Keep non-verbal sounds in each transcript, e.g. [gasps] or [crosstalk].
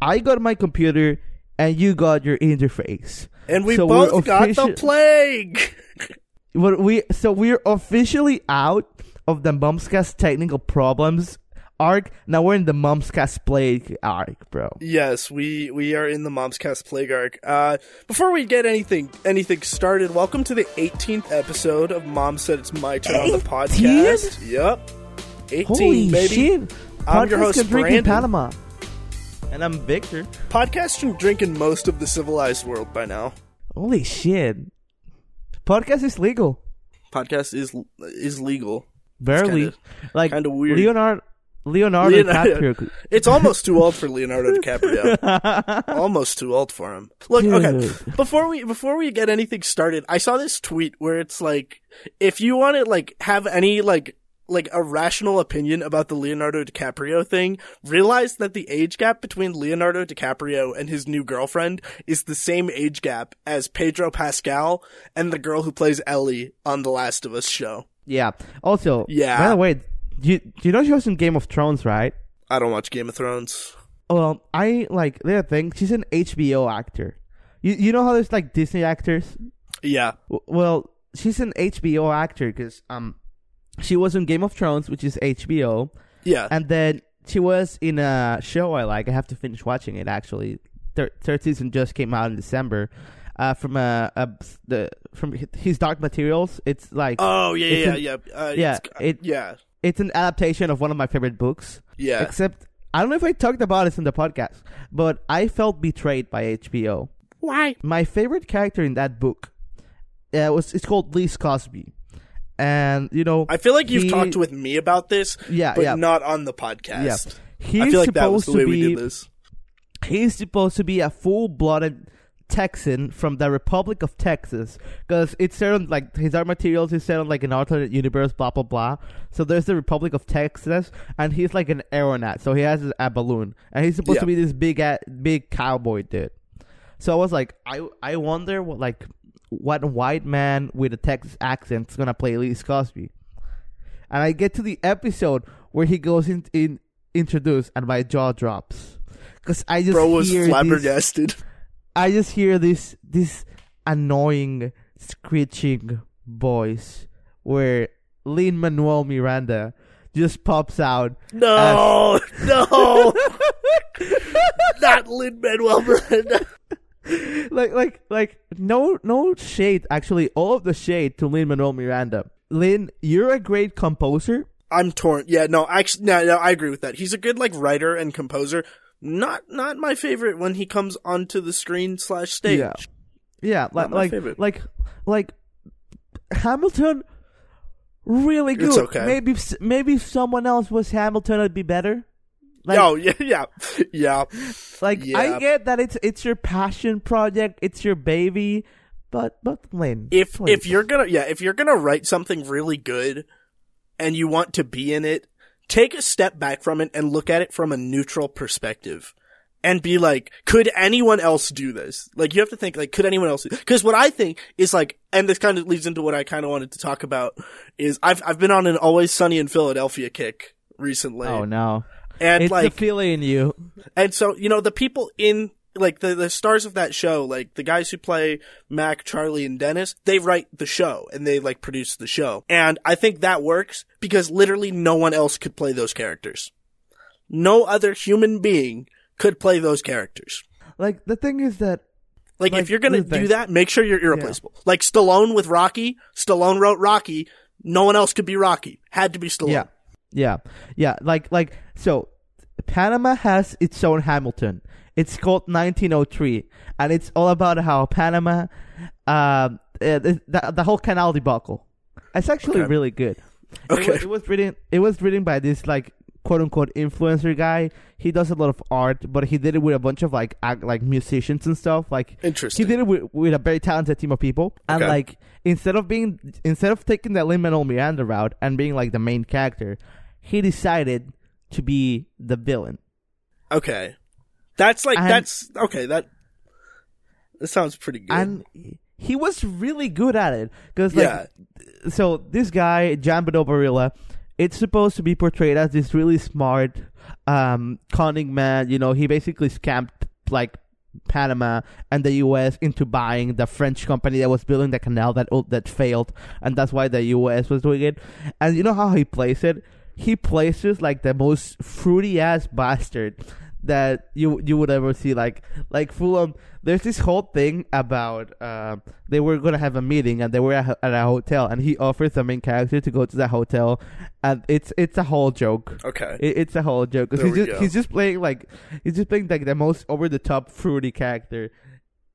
I got my computer and you got your interface. And we So both got the plague. [laughs] But we so we're officially out of the Momscast technical problems arc. Now we're in the Momscast plague arc, bro. Yes, we we are in the Mom's Cast Plague arc. Uh, before we get anything anything started, welcome to the 18th episode of Mom Said It's My Turn on the podcast. Yep, 18 Holy baby. shit! I'm your host, Brandon. Panama, and I'm Victor. Podcast can drink in most of the civilized world by now. Holy shit! Podcast is legal, Podcast is is legal. barely. kinda- like kinda weird. Leonardo, Leonardo, Leonardo- DiCaprio. [laughs] It's almost too old for Leonardo DiCaprio. [laughs] almost too old for him. Look, okay. Before we before we get anything started, I saw this tweet where it's like, if you want to like have any like like a rational opinion about the Leonardo DiCaprio thing, realize that the age gap between Leonardo DiCaprio and his new girlfriend is the same age gap as Pedro Pascal and the girl who plays Ellie on The Last of Us show. Yeah. Also, Yeah. By the way, you do you know she was in Game of Thrones, right? I don't watch Game of Thrones. Well, I like the thing. She's an HBO actor. You you know how there's like Disney actors. Yeah. W- Well, she's an HBO actor because um, she was in Game of Thrones, which is HBO, Yeah. and then she was in a show I like. I have to finish watching it actually. Third, third season just came out in December. Uh, from a, a the from his Dark Materials. It's like Oh yeah, yeah, an- yeah. Uh, yeah, it's- it- yeah, it's an adaptation of one of my favorite books. yeah. Except I don't know if I talked about this in the podcast, but I felt betrayed by HBO. Why? My favorite character in that book uh, was it's called Lee Scoresby, and you know I feel like you've he- talked with me about this, Yeah, but yeah. not on the podcast. He's I feel like that was supposed the way to we be did this. he's supposed to be a full-blooded Texan from the Republic of Texas because it's set on like his Dark Materials is set on like an alternate universe, blah blah blah. So there's the Republic of Texas, and he's like an aeronaut, so he has a balloon, and he's supposed Yeah. to be this big big cowboy dude. So I was like, I I wonder what like what white man with a Texas accent is gonna play Lee Scoresby, and I get to the episode where he goes in, in introduced, and my jaw drops because I just Bro was hear this, flabbergasted. I just hear this this annoying screeching voice where Lin Manuel Miranda just pops out. No, no, [laughs] not Lin Manuel Miranda. [laughs] like like like no no shade actually all of the shade to Lin Manuel Miranda. Lin, you're a great composer. I'm torn. Yeah, no, actually, no, no, I agree with that. He's a good like writer and composer. Not, not my favorite when he comes onto the screen slash stage. Yeah. Yeah, like like favorite. like like Hamilton really good. It's okay. Maybe maybe if someone else was Hamilton it'd be better. Like oh [laughs] yeah, yeah, yeah. Like Yeah. I get that it's it's your passion project, it's your baby, but but Lin, if please. if you're gonna yeah if you're gonna write something really good and you want to be in it take a step back from it and look at it from a neutral perspective and be like could anyone else do this like you have to think like could anyone else because what i think is like and this kind of leads into what i kind of wanted to talk about is i've i've been on an always sunny in philadelphia kick recently oh no, and it's like the feeling in you. and so, you know, the people in like the the stars of that show, like the guys who play Mac, Charlie, and Dennis, they write the show and they like produce the show. And I think that works because literally no one else could play those characters. No other human being could play those characters. Like the thing is that Like, Like, if you're gonna do that, make sure you're irreplaceable. Like Stallone with Rocky, Stallone wrote Rocky. No one else could be Rocky. Had to be Stallone. yeah, yeah, yeah. Like like so, Panama has its own Hamilton. It's called 1903, and it's all about how Panama, um, uh, the, the whole canal debacle. It's actually Okay. really good. It Okay. was, it was written. It was written by this like quote unquote influencer guy. He does a lot of art, but he did it with a bunch of like act, like musicians and stuff. Like Interesting. he did it with, with a very talented team of people. And Okay. like instead of being instead of taking the Lin Manuel Miranda route and being like the main character, he decided to be the villain. Okay. That's like And- that's okay. That that sounds pretty good. and he was really good at it because like yeah, so this guy Jan Barilla it's supposed to be portrayed as this really smart, um, cunning man. You know, he basically scammed like Panama and the U.S. into buying the French company that was building the canal that that failed, and that's why the U.S. was doing it. And you know how he plays it? He places like the most fruity ass bastard that you you would ever see. Like like full on. There's this whole thing about uh, they were gonna have a meeting and they were at, at a hotel and he offers the main character to go to the hotel and it's it's a whole joke. Okay. It, it's a whole joke because he's just he's just playing like he's just playing like the most over the top fruity character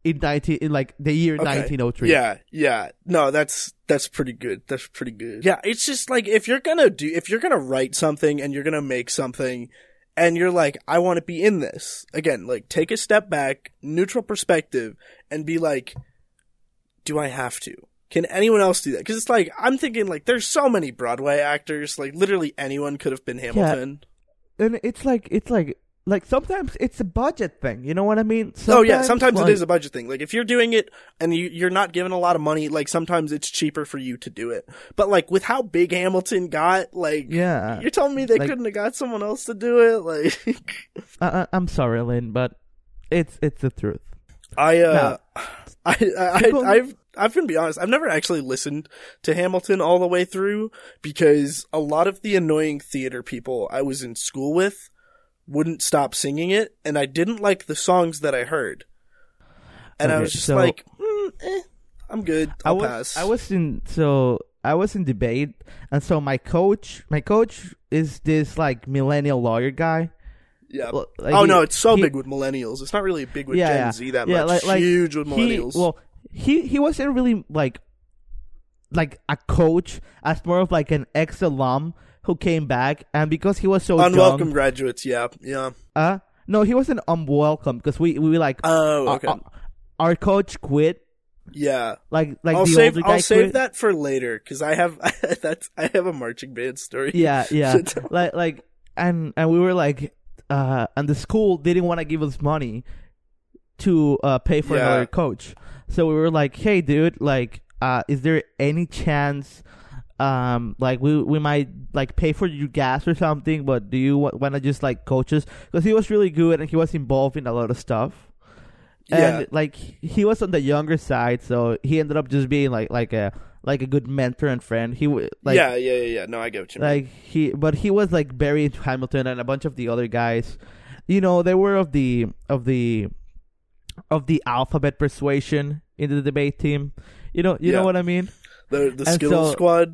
in nineteen in like the year Okay. nineteen oh three. Yeah, yeah. No, that's that's pretty good. That's pretty good. Yeah, it's just like if you're gonna do if you're gonna write something and you're gonna make something and you're like, I want to be in this. Again, like take a step back, neutral perspective, and be like, Do I have to? Can anyone else do that? Because it's like I'm thinking like there's so many Broadway actors, like literally anyone could have been Hamilton. and it's like it's like like sometimes it's a budget thing. You know what I mean? oh yeah, sometimes like, it is a budget thing. Like if you're doing it and you, you're not given a lot of money, like sometimes it's cheaper for you to do it. But like with how big Hamilton got, like Yeah, you're telling me they like- couldn't have got someone else to do it? Like I, [laughs] I, I'm sorry, Lin, but it's it's the truth. I uh [laughs] I I, Keep going. I I've I've been be honest, I've never actually listened to Hamilton all the way through because a lot of the annoying theater people I was in school with wouldn't stop singing it and I didn't like the songs that I heard. And I was just so- like, mm, eh, I'm good. I I'll was pass. I was in so I was in debate, and so my coach my coach is this like millennial lawyer guy. Yeah. Like, oh he- no, it's so he- big with millennials. It's not really big with Yeah, Gen yeah. Z that Yeah, much. like- like, Huge with he millennials. well he he wasn't really like like a coach as more of like an ex alum who came back and because he was so Unwelcome young graduates. Yeah, yeah. uh no he wasn't unwelcome because we we like Oh, our- okay. our, our coach quit yeah. like like I'll the save. older guy I'll save that for later because I have [laughs] that's I have a marching band story. yeah yeah [laughs] like like and and we were like uh and the school didn't want to give us money to uh pay for Yeah. another coach so we were like hey dude like uh is there any chance um like we we might like pay for your gas or something but do you want to just like coach us because he was really good and he was involved in a lot of stuff Yeah. and like he was on the younger side so he ended up just being like like a like a good mentor and friend he w- like yeah, yeah, yeah, yeah. No, I get what you mean. like he but he was like very into hamilton and a bunch of the other guys you know they were of the of the of the alphabet persuasion in the debate team you know you Yeah. know what i mean The the Skittle so- Squad.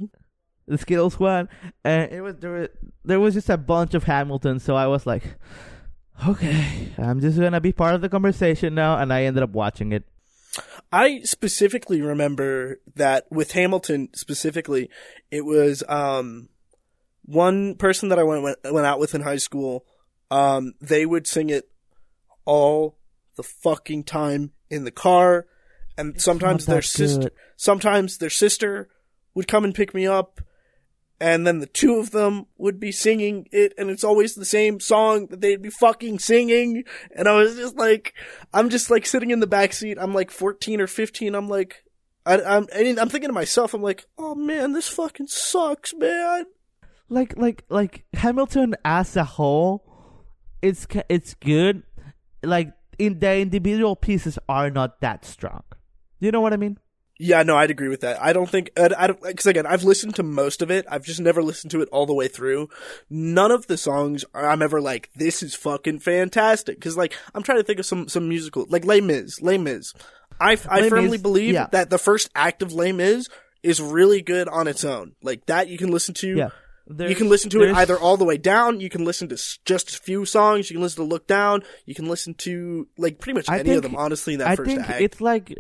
The skittle squad and it was there were, there was just a bunch of hamilton so i was like okay i'm just gonna be part of the conversation now and i ended up watching it I specifically remember that with Hamilton specifically, it was um one person that I went went, went out with in high school. Um, they would sing it all the fucking time in the car, and sometimes their sister, sometimes their sister would come and pick me up, and then the two of them would be singing it, and it's always the same song that they'd be fucking singing, and I was just like, I'm just like sitting in the back seat. I'm like 14 or 15. I'm like, I, I'm, I'm thinking to myself, I'm like, oh man, this fucking sucks, man. like like like Hamilton as a whole, it's it's good. Like in the individual pieces are not that strong. You know what I mean? Yeah, no, I'd agree with that. I don't think, I, I don't, cause again, I've listened to most of it. I've just never listened to it all the way through. None of the songs are, I'm ever like, this is fucking fantastic. Cause like, I'm trying to think of some, some musical, like Les Mis, Les Mis. I, I Les firmly Mis, believe yeah. that the first act of Les Mis is really good on its own. Like that you can listen to. Yeah. You can listen to it either all the way down. You can listen to just a few songs. You can listen to Look Down. You can listen to like pretty much any of them. Honestly, in that I first think act. it's like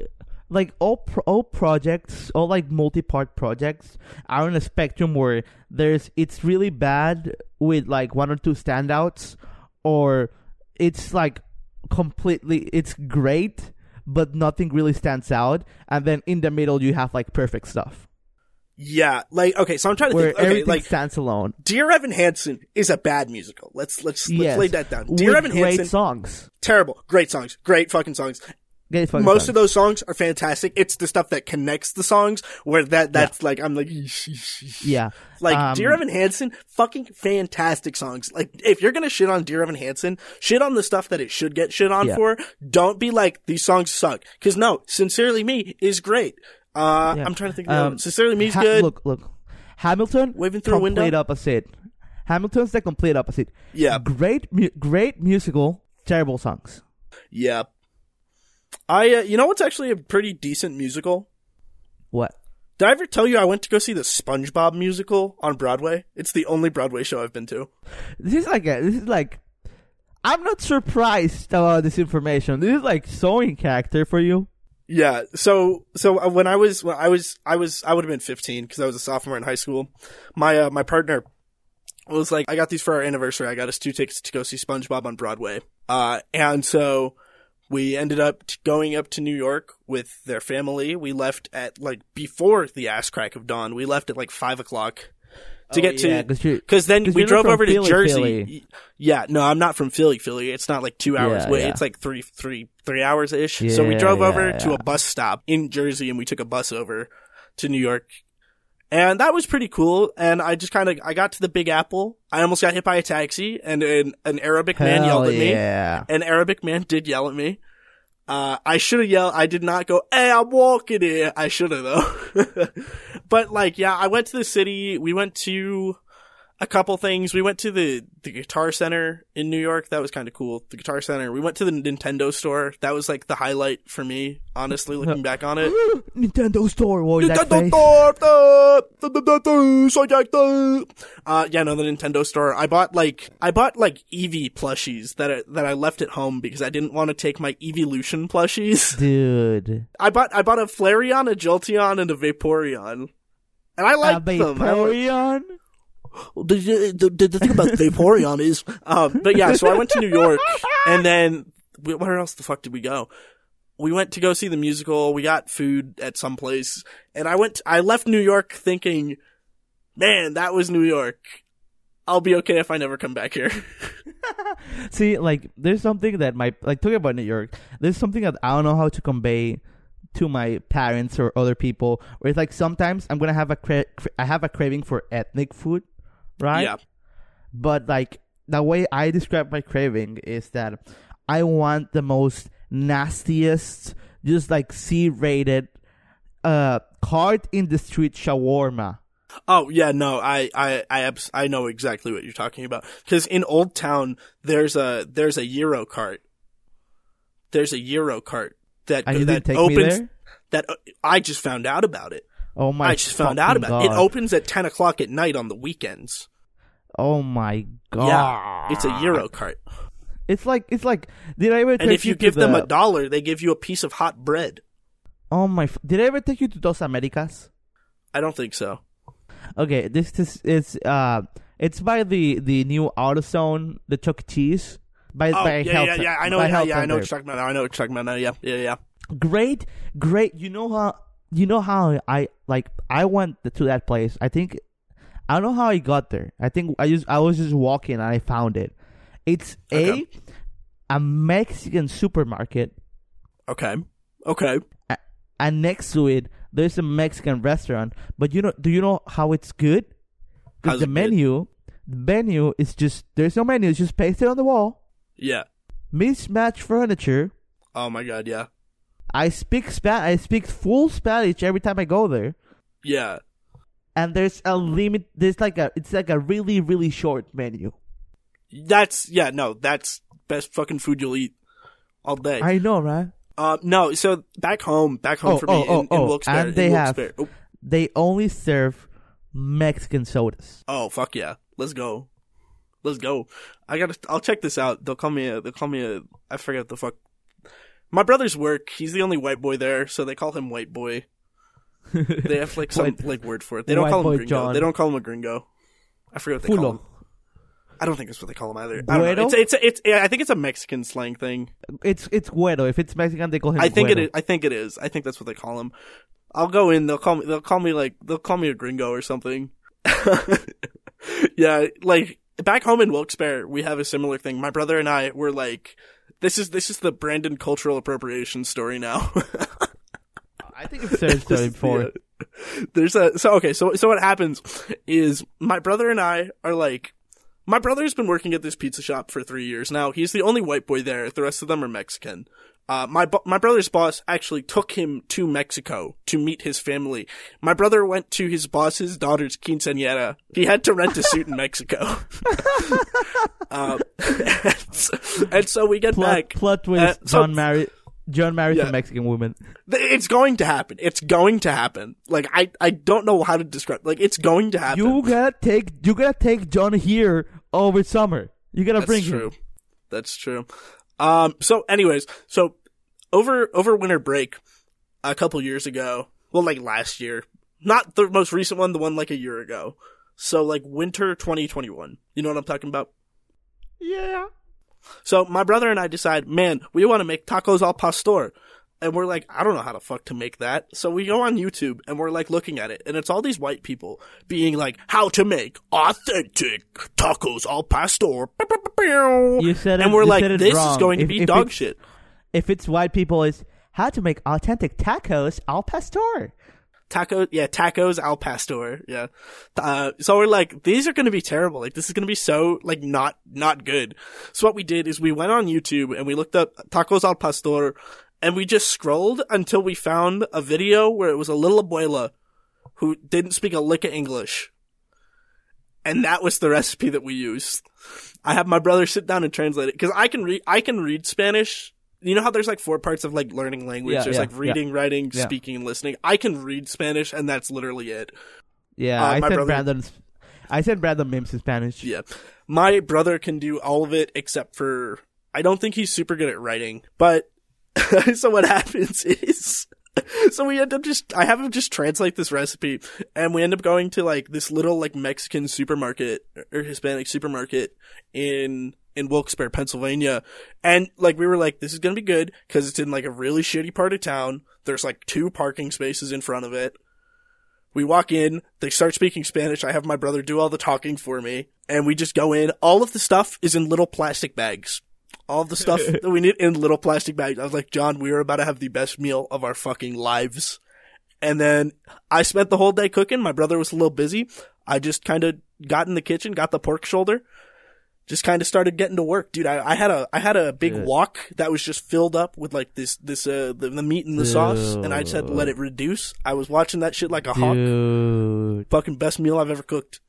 like all pro- all projects, all like multi-part projects are on a spectrum where there's it's really bad with like one or two standouts, or it's like completely it's great but nothing really stands out, and then in the middle you have like perfect stuff yeah, like okay. So I'm trying to where think. Okay, everything like stands alone. Dear Evan Hansen is a bad musical. Let's let's let's yes, lay that down. Dear with Evan great songs. terrible, great songs, great fucking songs. Most songs. of those songs are fantastic. It's the stuff that connects the songs where that that's like I'm like Yeah. like Um, Dear Evan Hansen, fucking fantastic songs. Like if you're gonna shit on Dear Evan Hansen, shit on the stuff that it should get shit on Yeah. for. Don't be like these songs suck. Because no, Sincerely Me is great. Uh, Yeah. I'm trying to think. Of Um. Sincerely Me's Ha- good. Look, look. Hamilton, Waving through a complete opposite. Hamilton's the complete opposite. Yeah. Great, mu- great musical, terrible songs. Yeah. I uh, you know what's actually a pretty decent musical? What? Did I ever tell you I went to go see the SpongeBob musical on Broadway? It's the only Broadway show I've been to. This is like a, this is like. I'm not surprised about this information. This is like so in character for you. Yeah. So so uh, when I was when I was I was I would have been 15 because I was a sophomore in high school. My uh, my partner was like, I got these for our anniversary. I got us two tickets to go see SpongeBob on Broadway. Uh, and so we ended up going up to New York with their family. We left at like before the ass crack of dawn. We left at like five o'clock to Oh, get yeah, to because then 'cause we drove over to Jersey. Philly. Yeah, no, I'm not from Philly, Philly. It's not like two hours Yeah, away. yeah. It's like three, three, three hours ish. so we drove over to a bus stop in Jersey, and we took a bus over to New York, and that was pretty cool. And I just kind of I got to the Big Apple. I almost got hit by a taxi, and an, an Arabic man yelled at me. An Arabic man did yell at me. Uh, I should have yelled. I did not go, hey, I'm walking here. I should have though. [laughs] but like, yeah, I went to the city. We went to a couple things. We went to the, the Guitar Center in New York. That was kind of cool. The Guitar Center. We went to the Nintendo store. That was like the highlight for me, honestly, [laughs] looking back on it. [gasps] Nintendo store. What was Nintendo store. Uh, yeah, no, the Nintendo store. I bought like, I bought like Eevee plushies that I, that I left at home because I didn't want to take my Eeveelution plushies. [laughs] Dude. I bought, I bought a Flareon, a Jolteon, and a Vaporeon. And I like them. Vaporeon? The, the, the, thing about Vaporeon is, um, but yeah, so I went to New York, and then where else the fuck did we go? We went to go see the musical. We got food at some place, and I went. I left New York thinking, man, that was New York. I'll be okay if I never come back here. [laughs] See, like, there's something that my like talking about New York. There's something that I don't know how to convey to my parents or other people. Where it's like sometimes I'm gonna have a cra- I have a craving for ethnic food, right? Yeah, But like the way I describe my craving is that I want the most nastiest, just like C-rated, uh, cart in the street shawarma. Oh yeah, no, I I I abs- I know exactly what you're talking about. Because in Old Town, there's a there's a gyro cart. There's a gyro cart that that opens. That uh, I just found out about it. Oh my! I just found out about it. It opens at ten o'clock at night on the weekends. Oh my god! Yeah, it's a gyro cart. It's like it's like. Did I ever? And if you to give them the- a dollar, they give you a piece of hot bread. oh my! Did I ever take you to Dos Americas? I don't think so. Okay, this is it's uh it's by the the new AutoZone, the Chuck E. Cheese. By Oh by yeah, Health- yeah, yeah. I know. Yeah, yeah. I know what you're talking about. Now. I know what you're talking about. Now. Yeah, yeah, yeah. great great you know how you know how i like i went to that place i think i don't know how i got there i think i just i was just walking and i found it it's Okay. a a mexican supermarket Okay. Okay. and next to it there's a mexican restaurant but you know do you know how it's good because the it good? menu the menu is just there's no menu it's just pasted on the wall Yeah. mismatched furniture Oh my god. Yeah. I speak spa- i speak full spanish every time i go there Yeah. and there's a limit there's like a it's like a really really short menu That's yeah. No, that's best fucking food you'll eat all day. i know right Uh, no, so back home, back home Oh, for me oh, oh, in, in oh, Wilkes-Barre. and they have-. Oh, they only serve mexican sodas oh, fuck yeah, let's go, let's go. I gotta, I'll check this out. They'll call me a, they'll call me a, I forget the fuck. My brother's work. He's the only white boy there, so they call him white boy. They have like some White- like word for it. They don't call him gringo. John. They don't call him a gringo. I forget what they call Fulo. him. I don't think that's what they call him either. I don't know. It's, it's, it's, yeah, I think it's a Mexican slang thing. it's it's güero if it's mexican they call him I think it güero. is. I think it is. I think that's what they call him. I'll go in. They'll call me. They'll call me like. They'll call me a gringo or something. [laughs] yeah, like back home in Wilkes-Barre, we have a similar thing. My brother and I were like, This is this is the Brandon cultural appropriation story now. [laughs] I think I've said [laughs] story before. Yeah. There's a so okay so so what happens is my brother and I are like my brother's been working at this pizza shop for three years now. He's the only white boy there. The rest of them are Mexican. Uh, my bo- my brother's boss actually took him to Mexico to meet his family. My brother went to his boss's daughter's quinceañera. He had to rent a suit in Mexico. um, [laughs] and, [laughs] and so we get Plot, back. plot twist: Uh, so- John married John marries Yeah. a Mexican woman. It's going to happen. It's going to happen. Like I, I don't know how to describe. Like it's going to happen. You gotta take you gotta take John here over summer. You gotta bring. That's bring true. him. That's true. Um. So, anyways, so over over winter break, a couple years ago. Well, like last year, not the most recent one. The one like a year ago. So like winter 2021. You know what I'm talking about? Yeah. So my brother and I decide, man, we want to make tacos al pastor. And we're like, I don't know how the fuck to make that. So we go on YouTube and we're like looking at it. And it's all these white people being like, how to make authentic tacos al pastor. You said it- and we're like, this is going to If- be if dog it- shit. If it's white people, it's how to make authentic tacos al pastor. Taco, yeah, tacos al pastor, yeah. Uh, so we're like, these are gonna be terrible. Like, this is gonna be so, like, not, not good. So what we did is we went on YouTube and we looked up tacos al pastor and we just scrolled until we found a video where it was a little abuela who didn't speak a lick of English. And that was the recipe that we used. I have my brother sit down and translate it because I can read, I can read Spanish. You know how there's like four parts of like learning language? Yeah, there's yeah, like yeah. reading, writing, Yeah. speaking, and listening. I can read Spanish and that's literally it. Yeah, Uh, I my said brother- Brandon's. I said Brandon memes in Spanish. Yeah. My brother can do all of it except for I don't think he's super good at writing. But [laughs] so what happens is [laughs] so we end up just I have him just translate this recipe and we end up going to like this little like Mexican supermarket or Hispanic supermarket in in Wilkes-Barre, Pennsylvania. And like we were like this is going to be good cuz it's in like a really shitty part of town. There's like two parking spaces in front of it. We walk in, they start speaking Spanish. I have my brother do all the talking for me, and we just go in. All of the stuff is in little plastic bags. All the stuff [laughs] that we need in little plastic bags. I was like, John, we are about to have the best meal of our fucking lives. And then I spent the whole day cooking. My brother was a little busy. I just kind of got in the kitchen, got the pork shoulder, just kind of started getting to work, dude. I, I had a I had a big Good. wok that was just filled up with like this this uh the, the meat and the sauce, and I just had to let it reduce. I was watching that shit like a hawk. Fucking best meal I've ever cooked.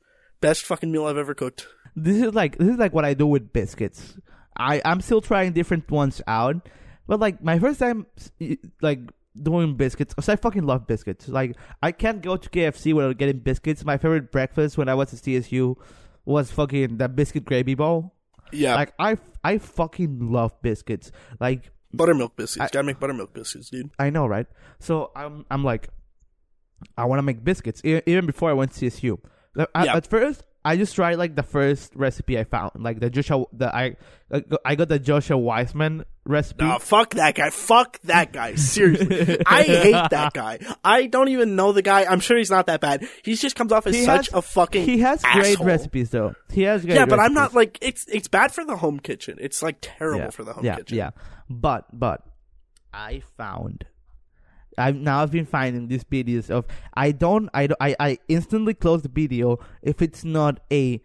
Best fucking meal I've ever cooked. this is like this is like what I do with biscuits. I I'm still trying different ones out, but like my first time like doing biscuits, cause I fucking love biscuits. Like I can't go to KFC without getting biscuits. My favorite breakfast when I was at CSU was fucking that biscuit gravy bowl. Yeah, Like I I fucking love biscuits. Like buttermilk biscuits. I- Gotta make buttermilk biscuits, dude. I know, right? So I'm I'm like, I want to make biscuits even before I went to CSU. I- Yeah. At first, I just tried like the first recipe I found, like the Joshua. The I I got the Joshua Weissman recipe. Nah, fuck that guy. Fuck that guy. Seriously. [laughs] I hate that guy. I don't even know the guy. I'm sure he's not that bad. He just comes off as He such has- a fucking he has great recipes though. He has great. Yeah, but I'm not like it's it's bad for the home kitchen. It's like terrible yeah, for the home yeah, kitchen. Yeah, but but I found. I've now I've been finding these videos of I don't I don't, I I instantly close the video if it's not a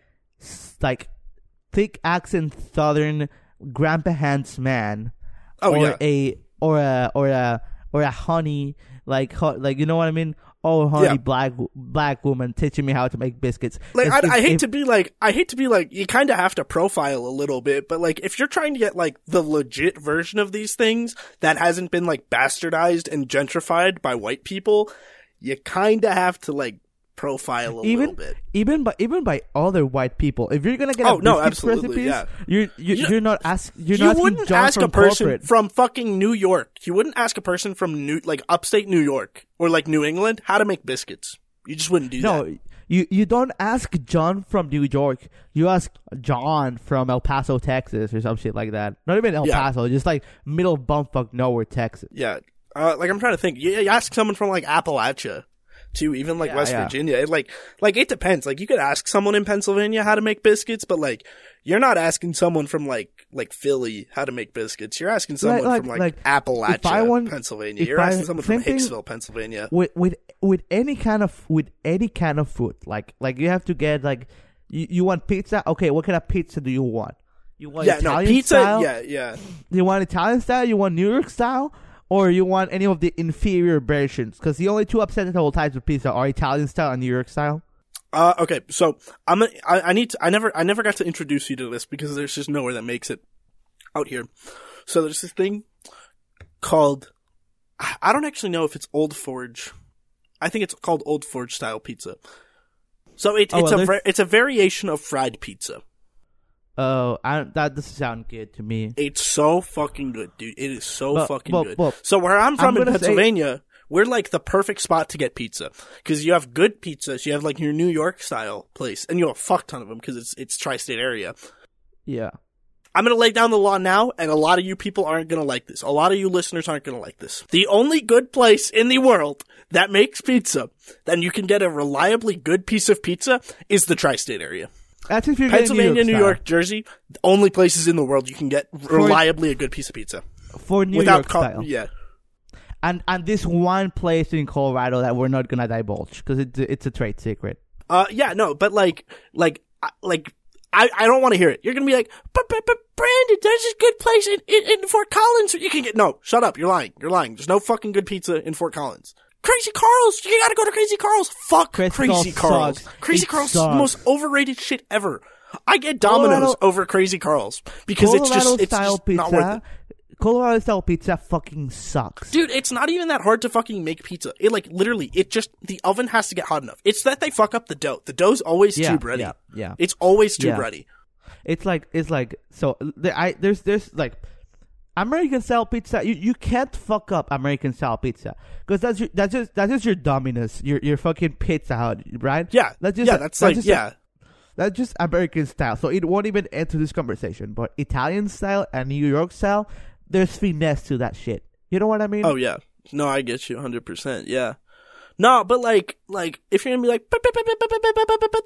like thick accent southern grandpa hands man Oh or yeah. a or a or a or a honey like ho- like you know what I mean oh honey Yeah. black black woman teaching me how to make biscuits Like I, I hate if- to be like I hate to be like you kind of have to profile a little bit, but like if you're trying to get like the legit version of these things that hasn't been like bastardized and gentrified by white people, you kind of have to like profile a even little bit. even by even by other white people. If you're gonna get Oh, a no, absolutely, recipes, yeah. you're you, You- you're not ask you're you not wouldn't ask a person corporate. from fucking New York. You wouldn't ask a person from New like upstate New York or like New England how to make biscuits. You just wouldn't do no, that. No, you you don't ask John from New York. You ask John from El Paso, Texas, or some shit like that. Not even El Yeah. Paso, just like middle bumfuck nowhere, Texas. Yeah. Uh, like I'm trying to think. You, you ask someone from like Appalachia to even like Yeah, West yeah. Virginia. It like like it depends. Like you could ask someone in Pennsylvania how to make biscuits, but like you're not asking someone from like like Philly how to make biscuits. You're asking someone like- from like, like, Appalachia, want- Pennsylvania. You're I- asking someone from Hicksville, Pennsylvania. with with with any kind of with any kind of food like like you have to get like you, you want pizza okay what kind of pizza do you want you want Yeah, no Italian pizza. style Yeah, yeah. you want Italian style you want New York style or you want any of the inferior versions because the only two acceptable types of pizza are Italian style and New York style Uh, okay, so I'm gonna, I, I need to, I never, I never got to introduce you to this because there's just nowhere that makes it out here. So there's this thing called, I don't actually know if it's Old Forge. I think it's called Old Forge style pizza. So it, Oh, it's well, a, it's a variation of fried pizza. Oh I that doesn't sound good to me It's so fucking good, dude. It is so But- fucking but- good. but- so where I'm from I'm in gonna say- Pennsylvania, we're like the perfect spot to get pizza because you have good pizzas. You have like your New York style place, and you have a fuck ton of them because it's it's tri-state area. yeah I'm gonna lay down the law now, and a lot of you people aren't gonna like this. A lot of you listeners aren't gonna like this. The only good place in the world that makes pizza, then you can get a reliably good piece of pizza, is the tri-state area. That's if you're Pennsylvania, New style. York, Jersey, the only places in the world you can get reliably a good piece of pizza for New without York co- style yeah. and and this one place in Colorado that we're not gonna divulge because it's it's a trade secret Uh, yeah, no, but like, like, I- like, I, I don't want to hear it. You're gonna be like, but, but, but, Brandon, there's this good place in, in, in Fort Collins where you can get, no, shut up, you're lying, you're lying. There's no fucking good pizza in Fort Collins. Krazy Karl's, you gotta go to Krazy Karl's. Fuck Crazy Crazy, Carl's sucks. Crazy It Carl's sucks. most overrated shit ever. I get Domino's Colorado- over Krazy Karl's because it's just, it's style just not worth it. Colorado style pizza fucking sucks. Dude, it's not even that hard to fucking make pizza. It like literally, it just the oven has to get hot enough. It's that they fuck up the dough. The dough's always Yeah, too bready. yeah, yeah. It's always too Yeah. bready. It's like it's like so. I there's there's like American style pizza, you, you can't fuck up American style pizza because that's your, that's just that's just your Domino's, your your fucking Pizza right? Yeah, that's just yeah, that's, that's like just, yeah, that's just American style. So it won't even enter this conversation. But Italian style and New York style, there's finesse to that shit. You know what I mean? Oh yeah, no, I get you 100. percent Yeah, no, but like like if you're gonna be like, but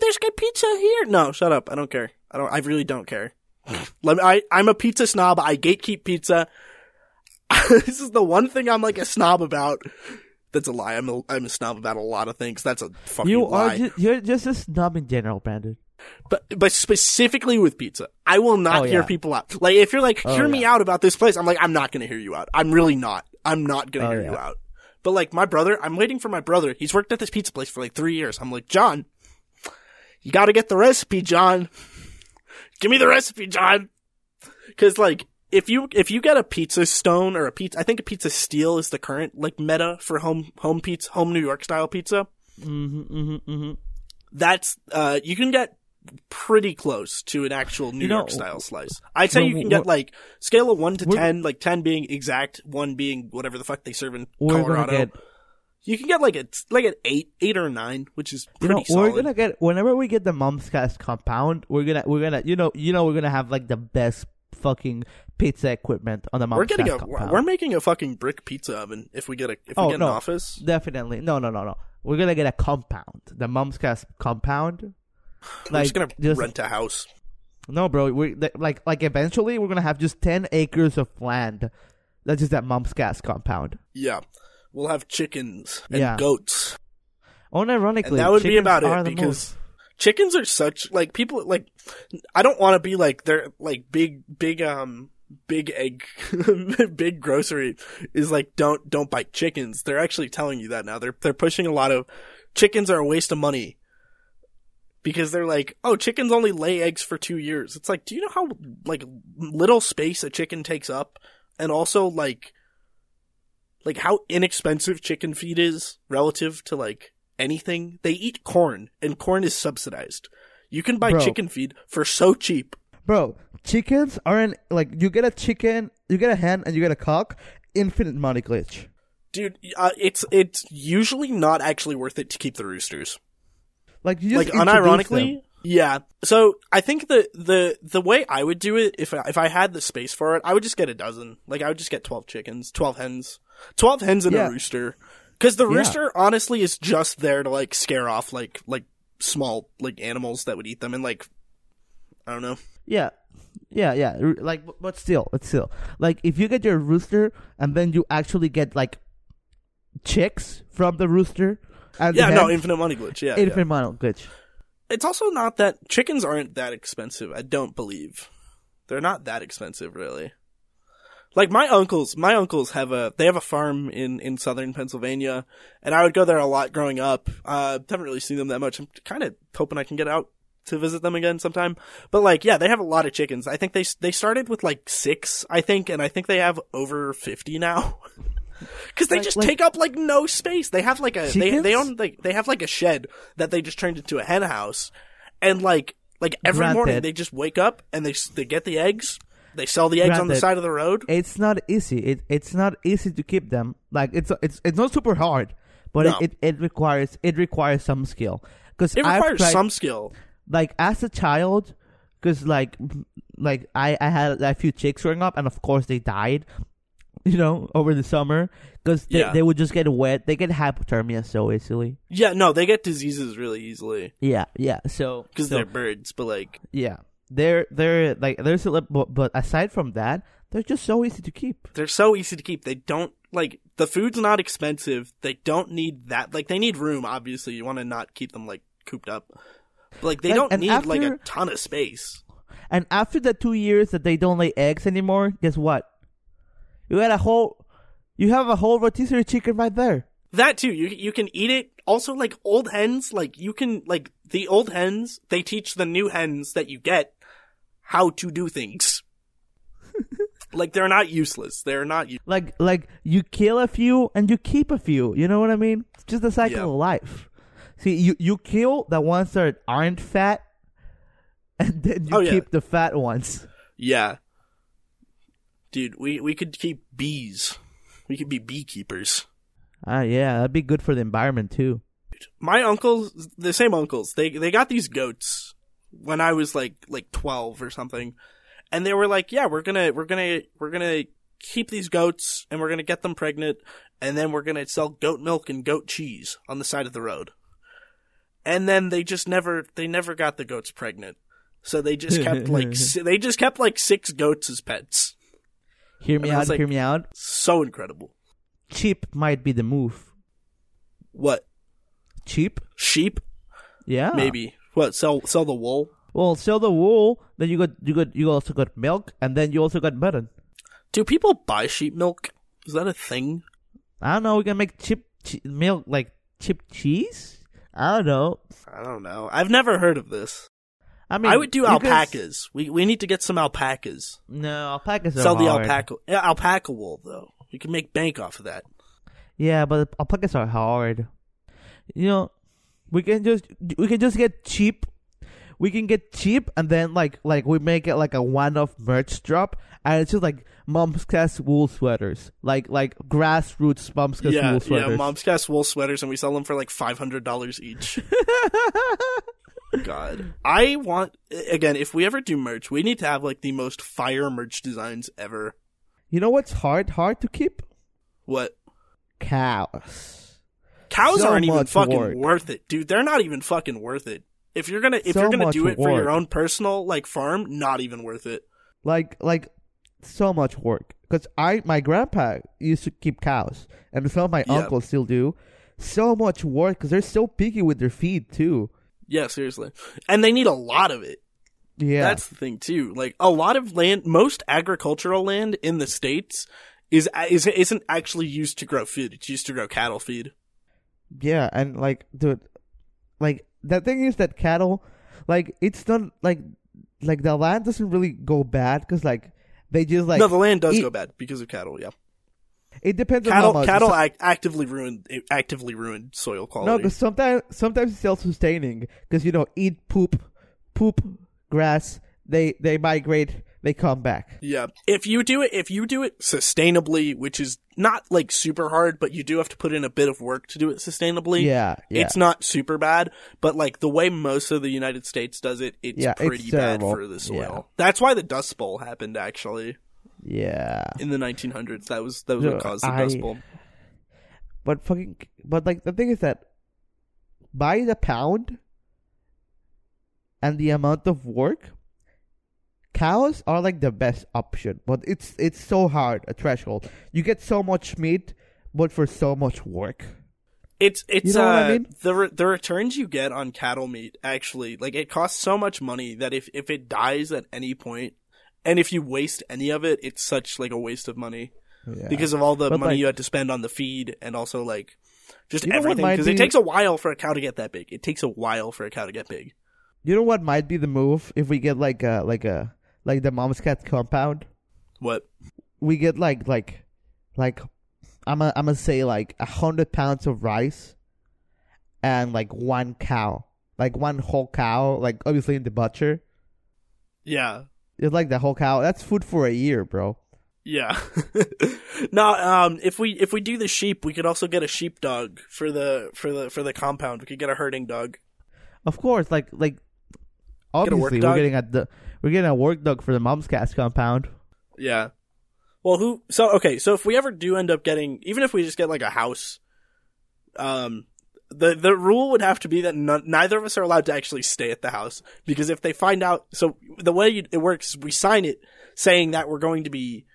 there's good pizza here. No, shut up. I don't care. I don't. I really don't care. Let me. I I'm a pizza snob. I gatekeep pizza. [laughs] this is the one thing I'm like a snob about. That's a lie. I'm a I'm a snob about a lot of things. That's a fucking you lie. ju- you're just a snob in general, Brandon. but but specifically with pizza, I will not Oh, hear yeah. people out. Like if you're like, Oh, hear me yeah. out about this place, I'm like, I'm not gonna hear you out. I'm really not. I'm not gonna Oh, hear yeah. you out. But like my brother, I'm waiting for my brother. He's worked at this pizza place for like three years. I'm like, John, you got to get the recipe, John. Give me the recipe, John. Because like if you if you get a pizza stone or a pizza, I think a pizza steel is the current like meta for home home pizza, home New York style pizza Mm-hmm, mm-hmm, mm-hmm. that's uh you can get pretty close to an actual New You know, York style slice. I'd say you can get like scale of one to ten, like ten being exact, one being whatever the fuck they serve in Colorado. get You can get like a like an eight, eight or nine, which is you pretty know solid. we're gonna get whenever we get the mom's cast compound we're gonna we're gonna you know you know we're gonna have like the best fucking pizza equipment on the mom's we're getting cast a compound. we're making a fucking brick pizza oven if we get a if we Oh, get no. an office. definitely no no no no we're gonna get a compound the mom's cast compound [sighs] We're just gonna rent a house. no bro we like like eventually we're gonna have just 10 acres of land that's just that mom's cast compound Yeah, we'll have chickens and Yeah. goats. unironically And that would be about it because most- chickens are such like people like I don't want to be like they're like big big um big egg [laughs] big grocery is like don't don't buy chickens. They're actually telling you that now. They're they're pushing a lot of chickens are a waste of money. Because they're like, oh, chickens only lay eggs for two years. It's like, do you know how like little space a chicken takes up, and also like, like how inexpensive chicken feed is relative to like anything. They eat corn, and corn is subsidized. You can buy Bro. chicken feed for so cheap. bro chickens aren't like you get a chicken you get a hen and you get a cock infinite money glitch Dude, uh, it's it's usually not actually worth it to keep the roosters. like you just like unironically, them. yeah. So I think the the the way I would do it if I, if I had the space for it, I would just get a dozen. Like I would just get twelve chickens, twelve hens, twelve hens and Yeah. a rooster. Because the Yeah. rooster honestly is just there to like scare off like like small like animals that would eat them and like I don't know. Yeah, yeah, yeah. Like, but- still, it's still like if you get your rooster and then you actually get like chicks from the rooster. And Yeah, no, infinite money glitch. Yeah, yeah. infinite model glitch. It's also not that chickens aren't that expensive. I don't believe they're not that expensive, really. Like my uncles, my uncles have a they have a farm in in southern Pennsylvania, and I would go there a lot growing up. Uh, haven't really seen them that much. I'm kind of hoping I can get out to visit them again sometime. But like, yeah, they have a lot of chickens. I think they they started with like six, I think, and I think they have over fifty now. [laughs] Because they Like- just like- take up like no space. They have like a they Chickens? they own like they have like a shed that they just turned into a hen house, and like like every morning they just wake up and they they get the eggs. They sell the eggs on the side of the road. It's not easy. It it's not easy to keep them. Like it's it's it's not super hard, but No. it, it, it requires it requires some skill. Because It requires some skill. like as a child because like like I, I had a few chicks growing up and of course they died you know over the summer because they, Yeah. they would just get wet they get hypothermia so easily Yeah, no, they get diseases really easily yeah yeah so because so, they're birds. But like, yeah they're they're like there's a li- but, but aside from that they're just so easy to keep they're so easy to keep. They don't like the food's not expensive. They don't need that. Like they need room. Obviously, you want to not keep them like cooped up. But, like they And- don't and need like a ton of space. and after the two years that they don't lay eggs anymore guess what you got a whole you have a whole rotisserie chicken right there That too, you you can eat it. Also, like old hens, like you can like the old hens. They teach the new hens that you get how to do things. [laughs] like they're not useless. They're not. u- like like you kill a few and you keep a few. You know what I mean? It's just the cycle Yeah. of life. See, you you kill the ones that aren't fat, and [laughs] then you Oh, yeah. keep the fat ones. Yeah, dude, we we could keep bees. We could be beekeepers. Ah, yeah, that'd be good for the environment too. My uncles, the same uncles, they they got these goats when I was like like twelve or something, and they were like, "Yeah, we're gonna we're gonna we're gonna keep these goats and we're gonna get them pregnant, and then we're gonna sell goat milk and goat cheese on the side of the road." And then they just never they never got the goats pregnant, so they just kept like [laughs] si- they just kept like six goats as pets. Hear me out. like- hear me out. So incredible. Cheap might be the move. What Cheap, sheep? yeah, Maybe what sell sell the wool? Well, sell the wool, then you got you got you also got milk, and then you also got mutton. Do people buy sheep milk? Is that a thing? I don't know. We can make cheap che- milk like cheap cheese. I don't know. I don't know. I've never heard of this. I mean, I would do you can s- alpacas. We we need to get some alpacas. No, alpacas are Sell the hard. alpaca alpaca wool though. You can make bank off of that. Yeah, but alpacas are hard. You know, we can just we can just get cheap. We can get cheap, and then like like we make it like a one-off merch drop, and it's just like mom's cast wool sweaters, like like grassroots mom's cast yeah, wool sweaters. yeah. Mom's cast wool sweaters, and we sell them for like five hundred dollars each. [laughs] God, I want again. If we ever do merch, we need to have like the most fire merch designs ever. you know what's hard hard to keep? What Cows. Cows So aren't even fucking work. worth it, dude. They're not even fucking worth it. If you're gonna if So you're gonna do it for your own personal like farm, not even worth it. like like so much work because i my grandpa used to keep cows and some of my Yeah. uncles still do so much work because they're so picky with their feed too Yeah, seriously. And they need a lot of it. yeah That's the thing too. Like a lot of land, most agricultural land in the states is is isn't actually used to grow food. It's used to grow cattle feed. Yeah and like dude like the thing is that cattle like it's not like like the land doesn't really go bad because like they just like no, the land does eat- go bad because of cattle. Yeah, it depends on how cattle much cattle act, actively ruin actively ruin soil quality. no because sometimes sometimes it's self-sustaining because you know eat poop poop grass they they migrate they come back yeah, if you do it, if you do it sustainably, which is not like super hard, but you do have to put in a bit of work to do it sustainably. yeah yeah It's not super bad, but like the way most of the United States does it, it's Yeah, it's pretty bad for the soil. Yeah. That's why the Dust Bowl happened actually Yeah, in the 1900s. That was that was No, what caused the I- Dust Bowl. but fucking, but like the thing is that by the pound and the amount of work, cows are like the best option, but it's it's so hard a threshold. You get so much meat, but for so much work. It's it's You know uh, I mean? the re- the returns you get on cattle meat actually like it costs so much money that if if it dies at any point and if you waste any of it it's such like a waste of money Yeah. because of all the But, money like- you had to spend on the feed and also like just You know what everything because be- it takes a while for a cow to get that big. It takes a while for a cow to get big. you know what might be the move if we get like a like a like the Momscast compound. What? We get like like like I'm gonna I'm gonna say like a hundred pounds of rice and like one cow, like one whole cow, like obviously in the butcher. Yeah. It's like the whole cow. That's food for a year, bro. Yeah. [laughs] no, um if we if we do the sheep, we could also get a sheep dog for the for the for the compound. We could get a herding dog. Of course, like like work obviously we're dog? getting at the we're getting a work dog for the Momscast compound. Yeah. Well, who? So okay. So if we ever do end up getting, even if we just get like a house, um, the the rule would have to be that none, neither of us are allowed to actually stay at the house because if they find out, so the way it works, we sign it saying that we're going to be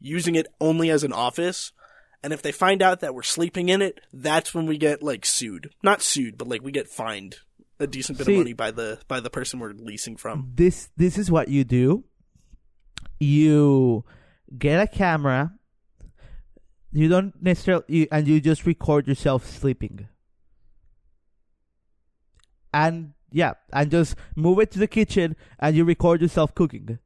using it only as an office. And if they find out that we're sleeping in it, that's when we get like sued. Not sued, but like we get fined a decent bit See- of money by the by the person we're leasing from. This this is what you do. You get a camera. You don't necessarily you, and you just record yourself sleeping. And yeah, and just move it to the kitchen and you record yourself cooking.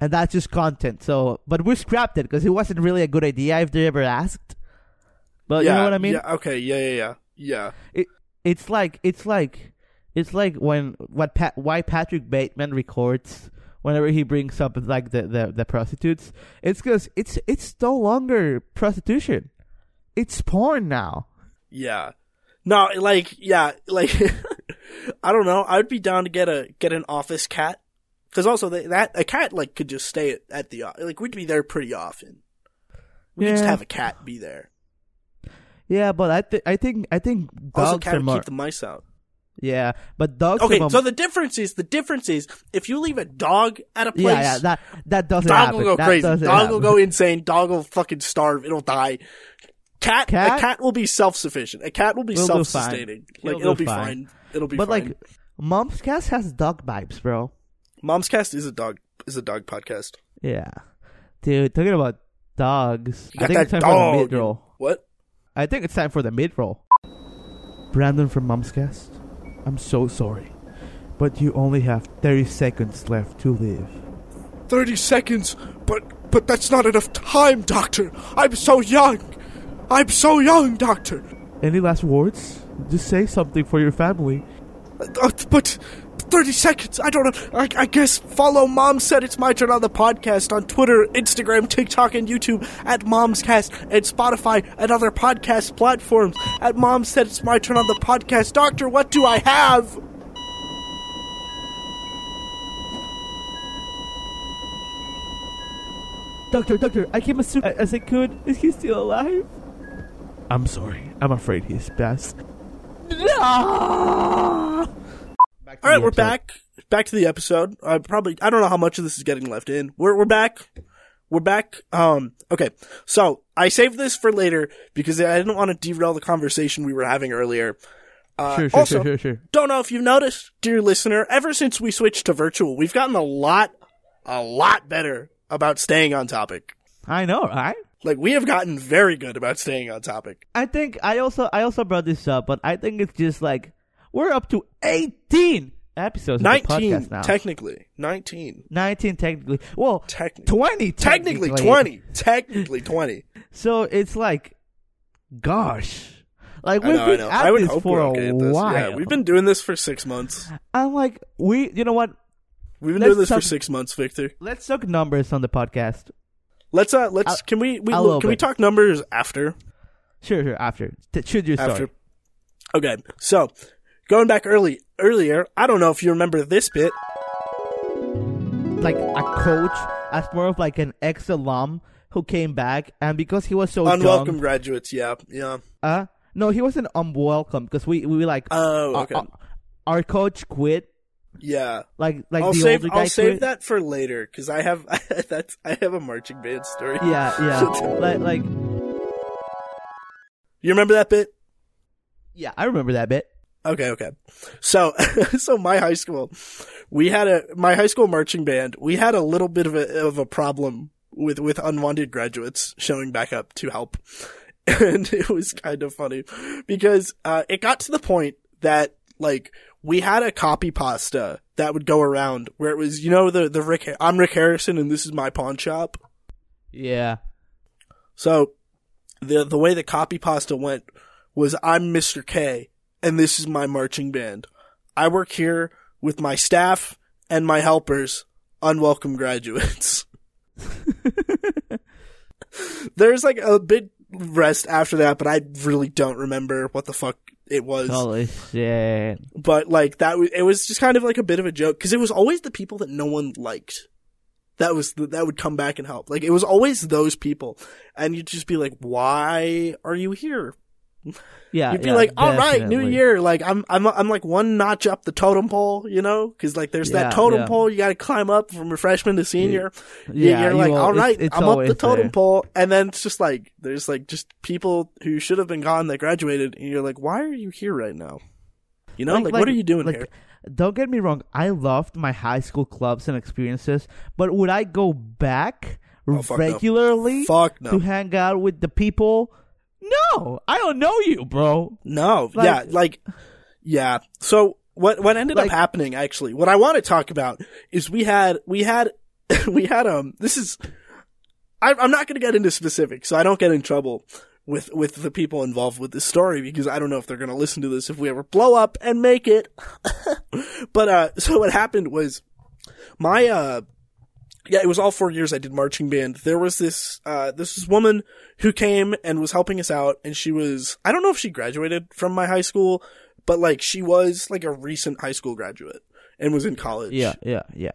And that's just content. So, but we scrapped it because it wasn't really a good idea if they ever asked. But you know what I mean? Yeah. Okay. Yeah. Yeah. Yeah. Yeah. It's like it's like it's like when what Pat, why Patrick Bateman records whenever he brings up like the the, the prostitutes. It's because it's it's no longer prostitution. It's porn now. Yeah. No, like yeah, like [laughs] I don't know. I'd be down to get a get an office cat because also they, that a cat like could just stay at, at the like we'd be there pretty often. We could just have a cat be there. Yeah, but I think I think I think Also, dogs are would more. keep the mice out. yeah, but dogs. Okay, so the difference is the difference is if you leave a dog at a place, yeah, yeah, that that doesn't dog happen. will go That crazy. Dog will go insane. Dog will fucking starve. It'll die. Cat, Cat? a cat will be self sufficient. A cat will be self sustaining. Like it'll be fine. fine. It'll be fine. But fine. like, Momscast has dog vibes, bro. Momscast is a dog is a dog podcast. Yeah, dude. Talking about dogs, You I got think that it's time for dog. mid roll. What? I think it's time for the mid roll. Brandon from Momscast, I'm so sorry, but you only have 30 seconds left to live. 30 seconds, but but that's not enough time, doctor. I'm so young. I'm so young, doctor. Any last words? Just say something for your family. Uh, but 30 seconds. I don't know. I, I guess follow Mom Said It's My Turn on the podcast on Twitter, Instagram, TikTok, and YouTube at Momscast and Spotify and other podcast platforms at Mom Said It's My Turn on the podcast. Doctor, what do I have? Doctor, doctor, I came as soon as I could. Is he still alive? I'm sorry. I'm afraid he's ah! All right, we're back. Back to the episode. I probably I don't know how much of this is getting left in. We're we're back. We're back. Um. Okay. So I saved this for later because I didn't want to derail the conversation we were having earlier. Uh, Sure, sure, also, sure, sure, sure. don't know if you've noticed, dear listener. Ever since we switched to virtual, we've gotten a lot, a lot better about staying on topic. I know, right? Like we have gotten very good about staying on topic. I think I also I also brought this up, but I think it's just like we're up to 18 episodes of the Nineteen, podcast now. technically, nineteen, 19 technically. Well, technically, 20 technically technically. twenty, technically twenty. So it's like, gosh, like I we've know, been at this hope for a okay this. while. Yeah, we've been doing this for six months. I'm like, we, you know what? We've been Let's doing this for six months, Victor. Let's talk numbers on the podcast. Let's uh, let's A- can we we a look, can we talk numbers after Sure, sure. After, T- should story. after? Okay, so going back early earlier, I don't know if you remember this bit. Like a coach, as more of like an ex alum who came back, and because he was so Unwelcome graduates, yeah, yeah. uh, no, he wasn't unwelcome because we we like Oh, okay. our, our coach quit Yeah. Like like I'll the save older guy I'll save that for later cuz I have [laughs] that's I have a marching band story. Yeah, yeah. [laughs] like like You remember that bit? yeah, I remember that bit. Okay, okay. So, [laughs] so my high school, we had a my high school marching band. We had a little bit of a of a problem with with unwanted graduates showing back up to help, [laughs] and it was kind of funny because uh, it got to the point that like we had a copy pasta that would go around where it was you know the the Rick I'm Rick Harrison and this is my pawn shop. Yeah. So the the way the copy pasta went was I'm Mr. K and this is my marching band. I work here with my staff and my helpers, unwelcome graduates. [laughs] There's like a big rest after that, but I really don't remember what the fuck it was. Holy shit. But like that, it was just kind of like a bit of a joke because it was always the people that no one liked. That was the, that would come back and help. Like it was always those people, and you'd just be like, "Why are you here?" Yeah. You'd be yeah, like, "All right, new year." Like I'm I'm I'm like one notch up the totem pole, you know, because like there's Yeah, that totem yeah. pole you got to climb up from a freshman to senior. Yeah, you're you like, all right, it's- it's I'm up the totem there. pole," and then it's just like there's like just people who should have been gone that graduated, and you're like, "Why are you here right now?" You know, like, what are you doing like, here? Don't get me wrong. I loved my high school clubs and experiences, but would I go back Oh, fuck no. regularly Fuck no. to hang out with the people? No, I don't know you, bro. No, Like- yeah, like, yeah. So what what ended Like- up happening actually? What I want to talk about is we had we had [laughs] we had um. This is I, I'm not going to get into specifics, so I don't get in trouble with with the people involved with this story because I don't know if they're going to listen to this if we ever blow up and make it. [laughs] but uh, so what happened was my uh yeah, it was all four years I did marching band. There was this, uh, this was woman who came and was helping us out and she was, I don't know if she graduated from my high school, but like she was like a recent high school graduate and was in college. Yeah, yeah, yeah.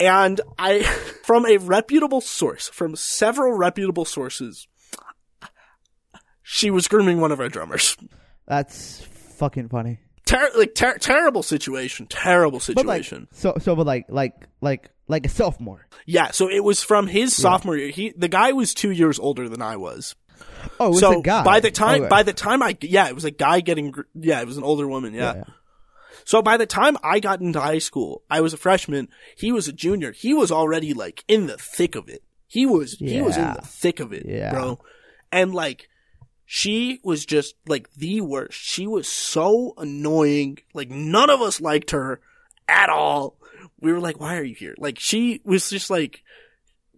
And I, [laughs] from a reputable source, from several reputable sources, she was grooming one of our drummers. That's fucking funny. Ter- like ter- terrible situation, terrible But like, situation. so so, but like like like like a sophomore. yeah, so it was from his sophomore year. He, the guy was two years older than I was. Oh, it was so a guy. by the time Okay. by the time I yeah it was a guy getting yeah it was an older woman yeah. Yeah, yeah. so by the time I got into high school I was a freshman he was a junior he was already like in the thick of it he was he was in the thick of it Yeah. bro and like she was just like the worst she was so annoying like none of us liked her at all we were like why are you here like she was just like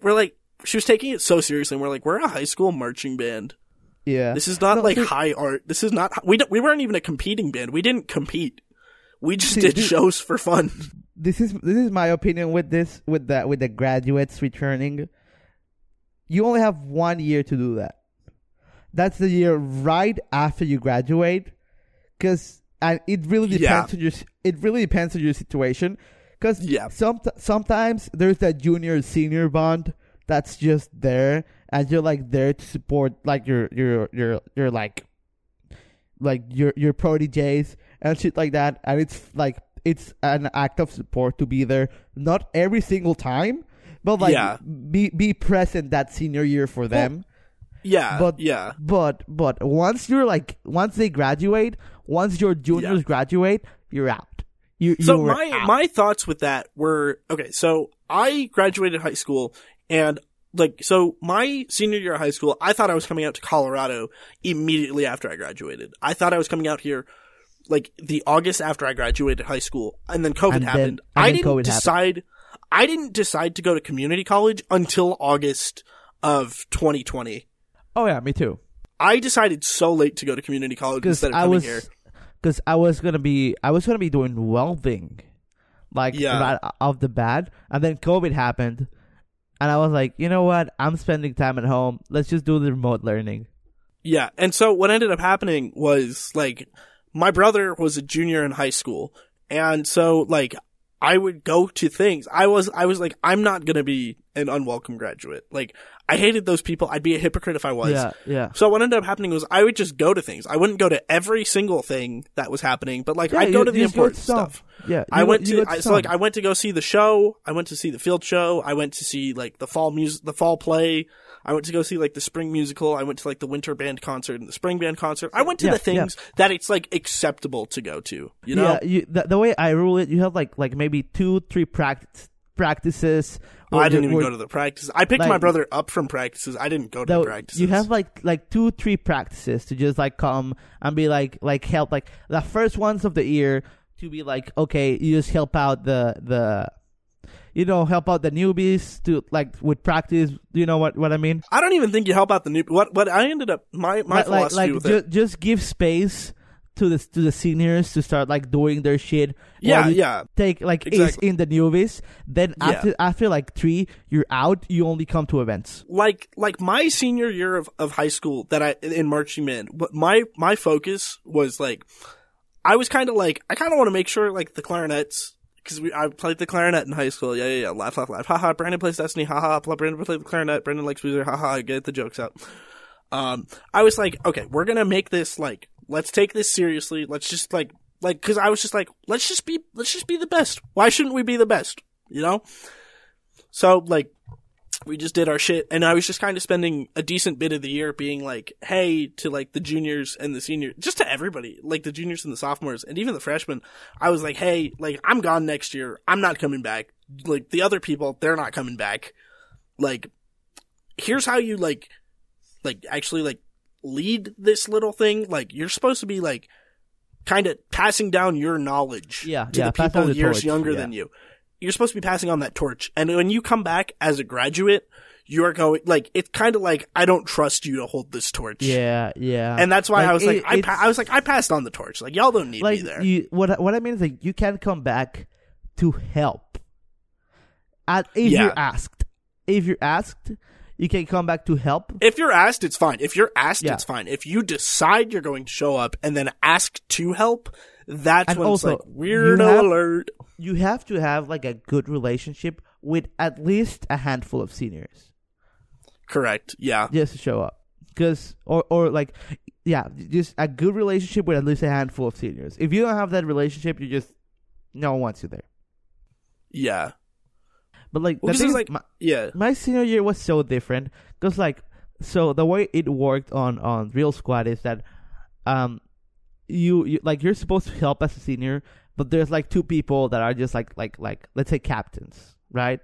we're like she was taking it so seriously and we're like we're a high school marching band yeah. this is not No, like see- high art. This is not. We don't, we weren't even a competing band. We didn't compete. We just See, did this- shows for fun. this is this is my opinion with this with the with the graduates returning. You only have one year to do that. That's the year right after you graduate, because and it really depends Yeah. on your it really depends on your situation. Because Yeah. some sometimes there's that junior senior bond that's just there, and you're like there to support like your your your your like like your your proteges and shit like that and it's like it's an act of support to be there not every single time but like Yeah. be be present that senior year for them Yeah, But- yeah, but but once you're like once they graduate once your juniors Yeah. graduate you're out you So you're my out. my thoughts with that were okay. So I graduated high school, and like so my senior year of high school, I thought I was coming out to Colorado immediately after I graduated. I thought I was coming out here like the August after I graduated high school, and then COVID And then- happened. and I didn't COVID happened. decide. I didn't decide to go to community college until August of 2020. oh yeah me too I decided so late to go to community college instead of I coming was here. Because I was gonna be I was gonna be doing welding, like Yeah. right off the bat, and then COVID happened, and I was like, you know what? I'm spending time at home. Let's just do the remote learning. Yeah, and so what ended up happening was like my brother was a junior in high school, and so like I would go to things. I was, I was like, I'm not gonna be an unwelcome graduate. Like, I hated those people. I'd be a hypocrite if I was. Yeah, yeah. So what ended up happening was I would just go to things. I wouldn't go to every single thing that was happening, but like Yeah, I'd go you- to the you just go important stuff. Yeah, I went to I, so like. I went to go see the show. I went to see the field show. I went to see like the fall music, the fall play. I went to go see like the spring musical. I went to like the winter band concert and the spring band concert. I went to Yeah, the things that it's like acceptable to go to. You know? yeah, you, the, the way I rule it, you have like like maybe two, three practice practices. Oh, I didn't even where- go to the practices. I picked like- my brother up from practices. I didn't go to the- practices. You have like like two, three practices to just like come and be like like help like the first ones of the year to be like okay, you just help out the the you know help out the newbies to like with practice. You know what what I mean? I don't even think you help out the new. What what I ended up my my like, philosophy like with ju- it. just give space to the to the seniors to start like doing their shit. Yeah, yeah. Take like ace Exactly. in the newbies. Then Yeah. after after like three, you're out. You only come to events. like like my senior year of, of high school that I in marching band, but my my focus was like I was kind of like I kind of want to make sure like the clarinets because we I played the clarinet in high school. Yeah, yeah, yeah. Laugh, laugh, laugh. Haha. Brandon plays Destiny. Haha. Brandon played the clarinet. Brandon likes music. Haha. Get the jokes out. Um, I was like, okay, we're gonna make this like let's take this seriously. Let's just like like because I was just like let's just be let's just be the best. Why shouldn't we be the best? You know. So like we just did our shit and I was just kind of spending a decent bit of the year being like, hey, to like the juniors and the seniors, just to everybody, like the juniors and the sophomores and even the freshmen. I was like, hey, like I'm gone next year. I'm not coming back. Like the other people, they're not coming back. Like, here's how you like, like actually like lead this little thing. Like you're supposed to be like kind of passing down your knowledge Yeah, to yeah, the people years younger yeah. than you you're supposed to be passing on that torch. And when you come back as a graduate, you are going like it's kind of like I don't trust you to hold this torch. Yeah, yeah. And that's why Like, I was like I, pa- I was like I passed on the torch. Like y'all don't need like me there. you what what I mean is like you can come back to help. At, if Yeah. you're asked, if you're asked, you can come back to help. if you're asked, it's fine. If you're asked, Yeah. it's fine. If you decide you're going to show up and then ask to help, that's And when also, it's like you weirdo have- alert. You have to have like a good relationship with at least a handful of seniors Correct. Yeah. just to show up. Because or or like yeah, just a good relationship with at least a handful of seniors. If you don't have that relationship, you just no one wants you there. Yeah. But like Well, the 'cause thing is, like my, yeah. my senior year was so different because like so the way it worked on on real squad is that um you, you like you're supposed to help as a senior but there's like two people that are just like like like let's say captains right?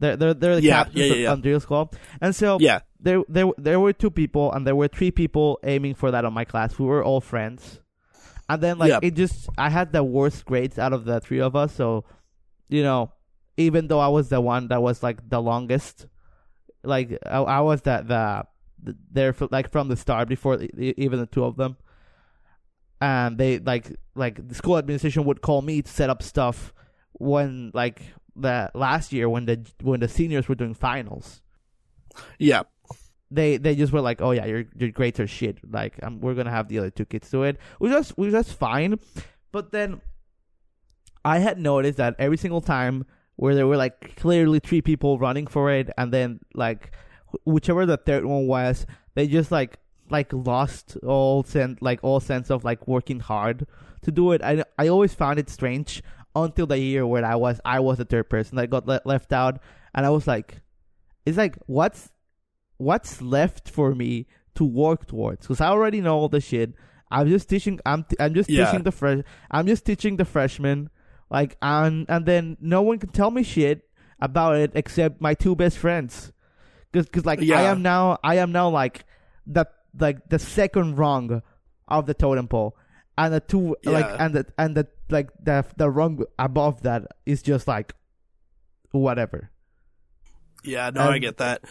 They're they're, they're the Yeah, captains yeah, yeah, of- real squad and so Yeah. there there there were two people and there were three people aiming for that on my class we were all friends. And then like it just i had the worst grades out of the three of us. So you know even though i was the one that was like the longest like i, I was the the the- there like from the start before even the two of them and they like like the school administration would call me to set up stuff when like the last year when the when the seniors were doing finals Yeah. they they just were like, oh yeah, your your grades are shit. Like um, we're gonna have the other two kids do it, which was which was fine. But then I had noticed that every single time where there were like clearly three people running for it, and then like wh- whichever the third one was, they just like like lost all sense like all sense of like working hard to do it. I I always found it strange until the year where I was I was the third person that got le- left out, and I was like, it's like what's what's left for me to work towards because I already know all the shit. I'm just teaching. I'm I'm just Yeah. teaching the fresh. I'm just teaching the freshmen. Like and and then no one can tell me shit about it except my two best friends. Because cause, like I am now I am now like the like the second rung of the totem pole, and the two like and the and the like the the rung above that is just like whatever. Yeah. No, I Um, get that.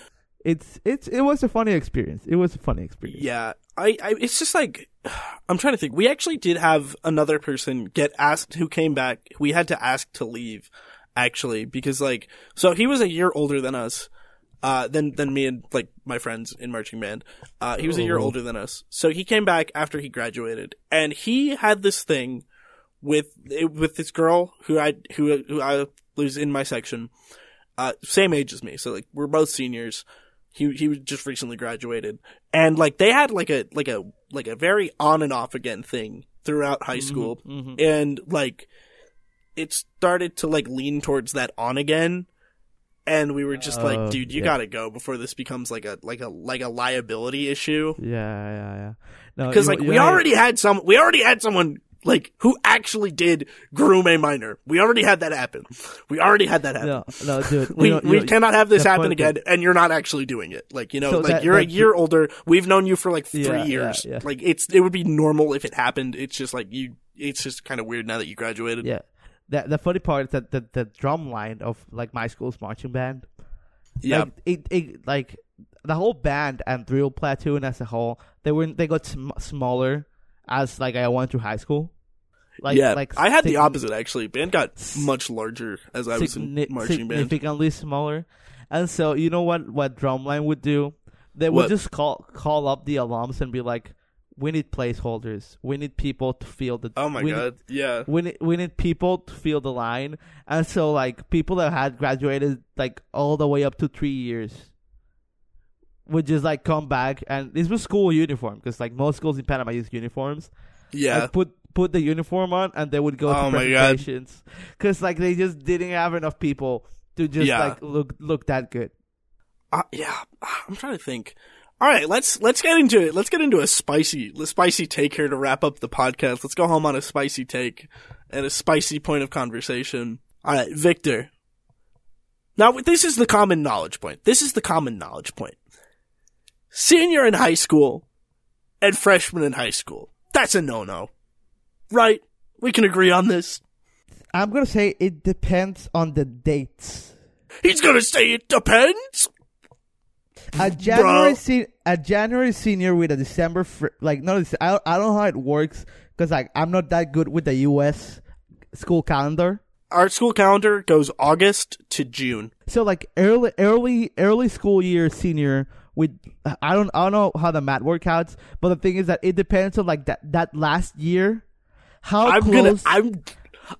It's it's it was a funny experience. It was a funny experience. Yeah, I, I, it's just like, [sighs] I'm trying to think. We actually did have another person get asked who came back. We had to ask to leave, actually, because like, so he was a year older than us, uh, than, than me and like my friends in marching band. Uh, he was a year Oh. older than us. So he came back after he graduated and he had this thing with with this girl who I who who I was in my section, uh, same age as me. So like we're both seniors. He he was just recently graduated, and like they had like a like a like a very on and off again thing throughout high school, mhm. and like it started to like lean towards that on again. And we were just Oh, like, dude, you yeah. gotta go before this becomes like a like a like a liability issue. Yeah, yeah, yeah. No, Because like we already had some, we already had someone like who actually did groom a minor. We already had that happen. We already had that happen. No, no, dude. [laughs] We you know- we cannot have this happen again, that- and you're not actually doing it. Like you know, So like that- you're a that- year older. We've known you for like three Yeah, yeah, years. yeah. Like it's it would be normal if it happened. It's just like you. It's just kind of weird now that you graduated. Yeah. The the funny part is that the the drum line of like my school's marching band. yeah. Like, it, it like the whole band and drill platoon as a whole. They were they got sm- smaller as like I went through high school. Like yeah, like I had the opposite actually. Band got much larger as I was in marching band. significantly smaller. And so you know what what drumline would do? They would What? just call call up the alums and be like, "We need placeholders. We need people to feel the. Oh my we need- god, yeah. we need, we need people to feel the line, and so like people that had graduated like all the way up to three years would just like come back, and this was school uniform because like most schools in Panama use uniforms. Yeah. Like, put put the uniform on, and they would go Oh to my God. presentations because like they just didn't have enough people to just Yeah. like look look that good. Uh, yeah, I'm trying to think. All right, let's let's get into it. Let's get into a spicy, spicy take here to wrap up the podcast. Let's go home on a spicy take and a spicy point of conversation. All right, Victor. Now this is the common knowledge point. This is the common knowledge point. Senior in high school and freshman in high school. That's a no-no, right? We can agree on this. I'm gonna say it depends on the dates. He's gonna say it depends. A January se- a January senior with a December fr- like no I don't, I don't know how it works because like I'm not that good with the U.S. school calendar. Our school calendar goes August to June. So like early early early school year senior with I don't I don't know how the math workouts, but the thing is that it depends on like that that last year. How I'm close? gonna. I'm.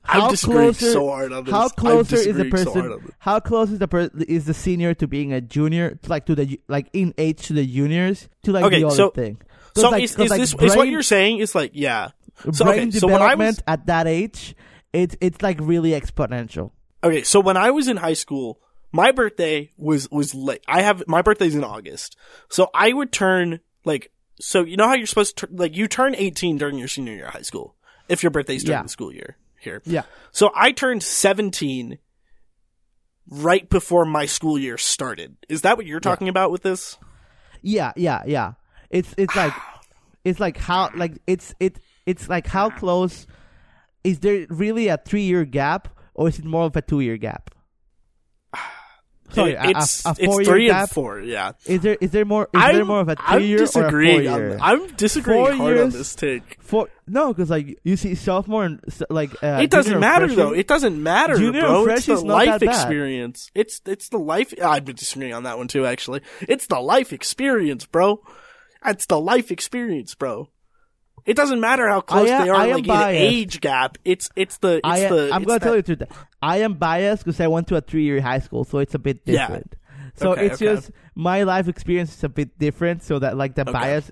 I'm how closer- so hard on this. How closer is the person? how close is the per- is the senior to being a junior? Like to the like in age to the juniors to like Okay, the other so- thing. So like- is, is like, this is what you're saying? Is like yeah. So brain okay. So when I development was at that age, it's it's like really exponential. okay. So when I was in high school, my birthday was was late. I have my birthday's in August, so I would turn like so. You know how you're supposed to like you turn 18 during your senior year of high school if your birthday's during Yeah. the school year here. Yeah. So I turned 17 right before my school year started. Is that what you're talking about with this? Yeah, yeah, yeah. It's it's like it's like how like it's it it's like how close is there really a three year gap or is it more of a two year gap? Sorry, It- a- a- it's a it's three gap? and four. Yeah. Is there is there more is I'm, there more of a I'm three year or a four disagreeing. year? on- I'm disagreeing Four hard on this take. For no, because like you see sophomore and like uh, it doesn't matter freshman- though. It doesn't matter, bro. It's the is not life that bad. experience. It's it's the life. I've been disagreeing on that one too. Actually, it's the life experience, bro. It's the life experience, bro. It doesn't matter how close am- they are, like in age gap. It's it's the it's I am, the. I'm gonna that- tell you the truth. I am biased because I went to a three year high school, so it's a bit Yeah. different. So Okay, it's okay. just my life experience is a bit different, so that like the Okay. bias,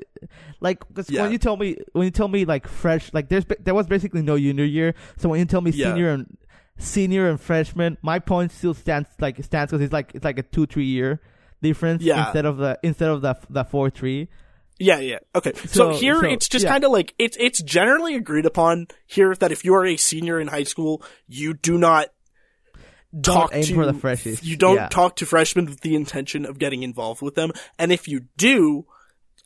like because Yeah. when you tell me when you tell me like fresh, like there's there was basically no junior year. So when you tell me Yeah. senior and senior and freshman, my point still stands like stands because it's like it's like a two three year difference Yeah. instead of the instead of the the four three. Yeah, yeah. Okay. So, So- here so, it's just yeah. kind of like it's it's generally agreed upon here that if you are a senior in high school, you do not Don't talk aim to for the freshies. You don't Yeah. talk to freshmen with the intention of getting involved with them. And if you do,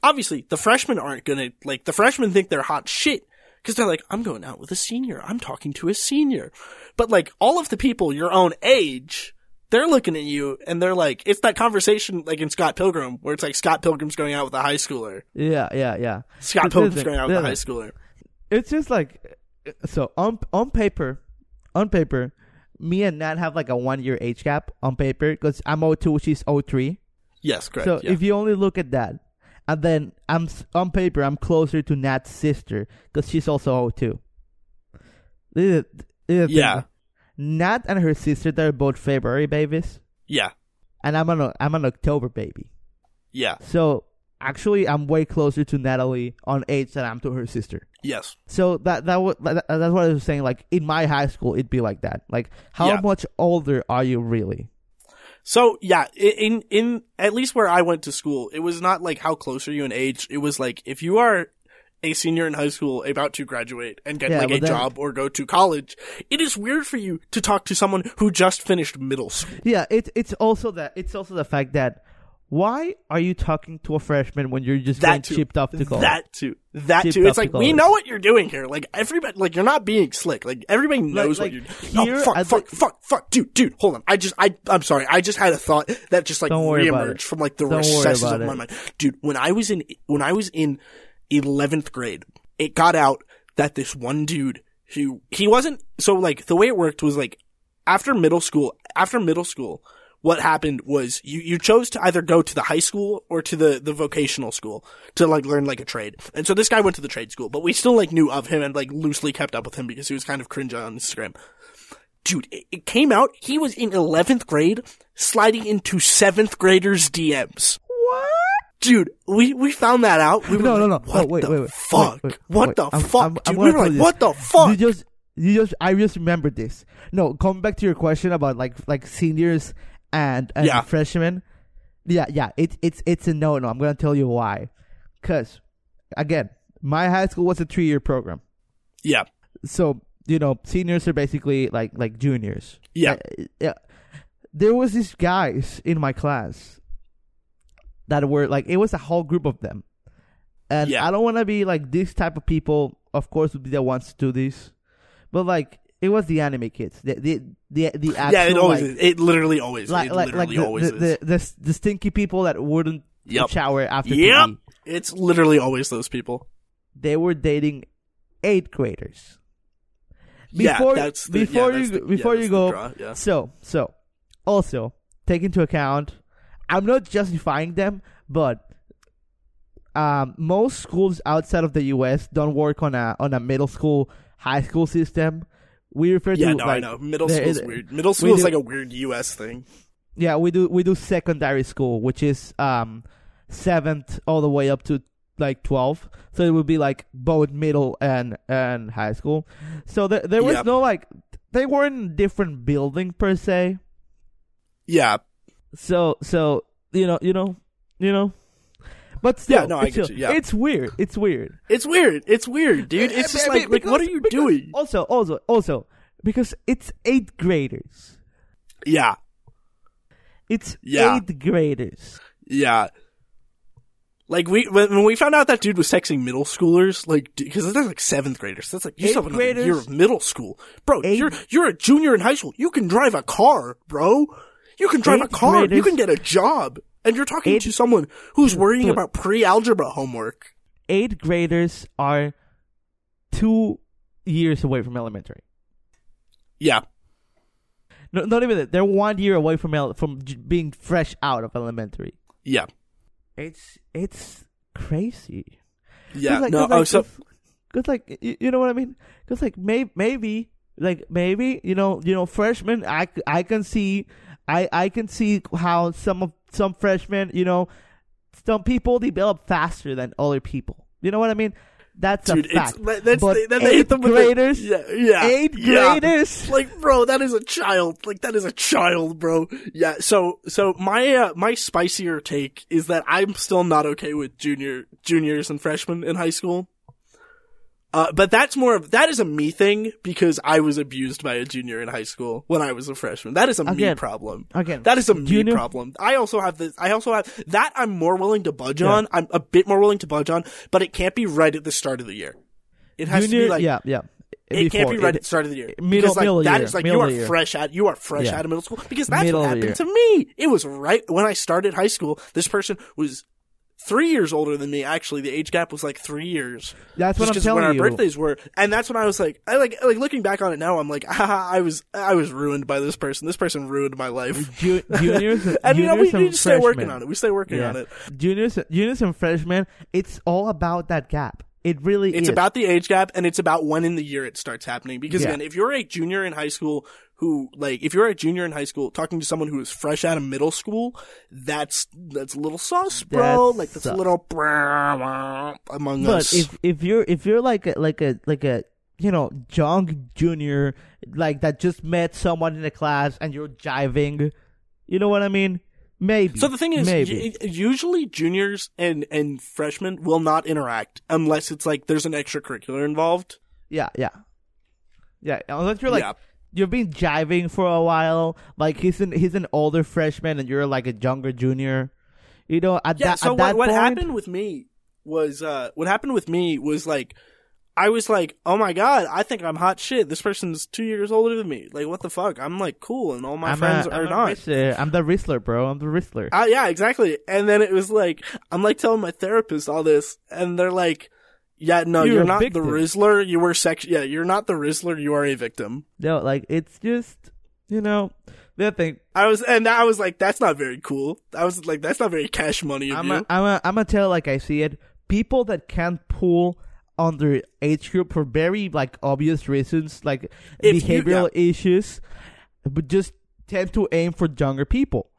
obviously the freshmen aren't gonna like the freshmen think they're hot shit because they're like, I'm going out with a senior. I'm talking to a senior. But like all of the people your own age, they're looking at you and they're like, it's that conversation like in Scott Pilgrim where it's like Scott Pilgrim's going out with a high schooler. Yeah, yeah, yeah. Scott But Pilgrim's going out with a high schooler. it's just like so on on paper on paper me and nat have like a one year age gap on paper because i'm 02 she's 03 Yes, correct. so yeah. if you only look at that and then i'm on paper i'm closer to nat's sister because she's also 02 this is- this is Yeah. thing. Nat and her sister they're both February babies, Yeah. and I'm an I'm an October baby. Yeah. So actually, I'm way closer to Natalie on age than I'm to her sister. Yes. So that that, wa- that that's what I was saying. Like in my high school, it'd be like that. Like how Yeah. much older are you really? So yeah, in in at least where I went to school, it was not like how close are you in age. It was like if you are a senior in high school about to graduate and get Yeah, like a then- job or go to college, it is weird for you to talk to someone who just finished middle school. Yeah, it's it's also that it's also the fact that why are you talking to a freshman when you're just getting That chipped off to college? That too. That Chipped too. It's to like we know what you're doing here. Like everybody, like you're not being slick. Like everybody knows like, what you're. here oh fuck, fuck, fuck, fuck, dude, dude. Hold on. I just, I, I'm sorry. I just had a thought that just like Don't worry about reemerged from like the Don't recesses of my mind, dude. When I was in, when I was in eleventh grade, it got out that this one dude who he wasn't so like the way it worked was like after middle school, after middle school, what happened was you, you chose to either go to the high school or to the, the vocational school to like learn like a trade. And so this guy went to the trade school, but we still like knew of him and like loosely kept up with him because he was kind of cringe on Instagram. Dude, it, it came out, he was in 11th grade sliding into 7th graders DMs. Dude, we, we found that out. We [laughs] No, no, like, no. What Oh, wait, the wait, wait. fuck? Wait, what the I'm- fuck? I'm- I'm we were like, what the fuck? You just you just I just remembered this. No, coming back to your question about like like seniors and, and Yeah. freshmen. Yeah, yeah. It's it's it's a no no. I'm gonna tell you why. Cause again, my high school was a three year program. yeah. So, you know, seniors are basically like like juniors. Yeah. Uh, yeah. There was these guys in my class that were like it was a whole group of them. And Yeah. I don't want to be like this type of people. Of course, would be the ones to do this, but like it was the anime kids, the the the, the actual, [laughs] Yeah, it always like, is. It literally always like It like, like the, always the, is. the, the the stinky people that wouldn't Yep. shower after Yep. TV. It's literally always those people. They were dating eighth graders. Yeah, Before that's the- before yeah, you the- before yeah, you go, draw, yeah. so so also take into account. I'm not justifying them, but um, most schools outside of the U.S. don't work on a on a middle school high school system. We refer Yeah, to no, like, I know. Middle school is- weird. Middle we school is do- like a weird U.S. thing. Yeah, we do we do secondary school, which is um seventh all the way up to like twelve. So it would be like both middle and and high school. So there there was Yep. no like they weren't in different building per se. Yeah, So so you know you know you know. But still, Yeah, no, I it's, get still- you, yeah. it's weird. It's weird. it's weird. It's weird, dude. It's Uh, just be- like, like, what are you doing? Also, also, also, because it's eighth graders. Yeah, It's Yeah. eighth graders. yeah. Like we when, when we found out that dude was texting middle schoolers, like because that's like seventh graders. That's like you still have another graders? year of middle school, bro. You're you're a junior in high school. You can drive a car, bro. You can drive a car. You can get a job, and you're talking Eighth- to someone who's worrying about pre-algebra homework. Eighth graders are two years away from elementary. Yeah, No, not even that. They're one year away from el- from j- being fresh out of elementary. yeah, It's it's crazy. yeah. Cause like, no, cause like, oh, so cause, 'cause like you, you know what I mean? Because like may, maybe like maybe you know you know freshmen I can see I I can see how some of some freshmen you know some people develop faster than other people. You know what I mean? That's dude, a fact. it's that's but the, they eighth them with the- graders, yeah, yeah, eighth yeah. graders. Like, bro, that is a child. Like, that is a child, bro. Yeah. So, so my uh, my spicier take is that I'm still not okay with junior juniors and freshmen in high school. Uh, but that's more of that is a me thing because I was abused by a junior in high school when I was a freshman. That is a me problem. Again, That is a me junior- problem. I also have this. I also have that. I'm more willing to budge Yeah. on. I'm a bit more willing to budge on, but it can't be right at the start of the year. It has junior, to be like yeah, yeah. it can't be right It- at the start of the year. middle- because like middle that year, is like middle you are year. fresh out you are fresh Yeah. out of middle school because that's Middle what happened to me. It was right when I started high school. This person was three years older than me. Actually, the age gap was like three years. That's what I'm telling when our you. birthdays were, and that's when I was like, I like like looking back on it now. I'm like, [laughs] ah, I was I was ruined by this person. This person ruined my life. Ju- juniors, [laughs] and you know we juniors need to stay working on it. We stay working Yeah. on it. Juniors, juniors and freshmen, it's all about that gap. It really It's is. about the age gap and it's about when in the year it starts happening. Because Yeah. again, if you're a junior in high school who, like, if you're a junior in high school talking to someone who is fresh out of middle school, that's, that's a little sus, bro. That's like, that's a little among but us. if if you're if you're like a like a like a you know young junior like that just met someone in the class and you're jiving, you know what I mean? Maybe. so the thing is, usually juniors and, and freshmen will not interact unless it's like there's an extracurricular involved. yeah, yeah, yeah. Unless you're like Yeah. you've been jiving for a while, like he's an he's an older freshman and you're like a younger junior. You know, at Yeah. that so at that what, what point, happened with me was uh what happened with me was like I was like, oh my god, I think I'm hot shit. This person's two years older than me. Like, what the fuck? I'm like cool, and all my I'm friends a, are I'm not. Rizzler. I'm the Rizzler, bro. I'm the Rizzler. Uh, yeah, exactly. And then it was like, I'm like telling my therapist all this, and they're like, yeah, no, You're you're, not victim. the Rizzler. You were sex. Yeah, you're not the Rizzler. You are a victim. No, like it's just you know the thing. I was, and I was like, that's not very cool. I was like, that's not very cash money of I'm you. a, I'm a, I'm gonna tell like I see it. People that can't pull on their age group for very like obvious reasons, like If you- behavioral issues, but just tend to aim for younger people.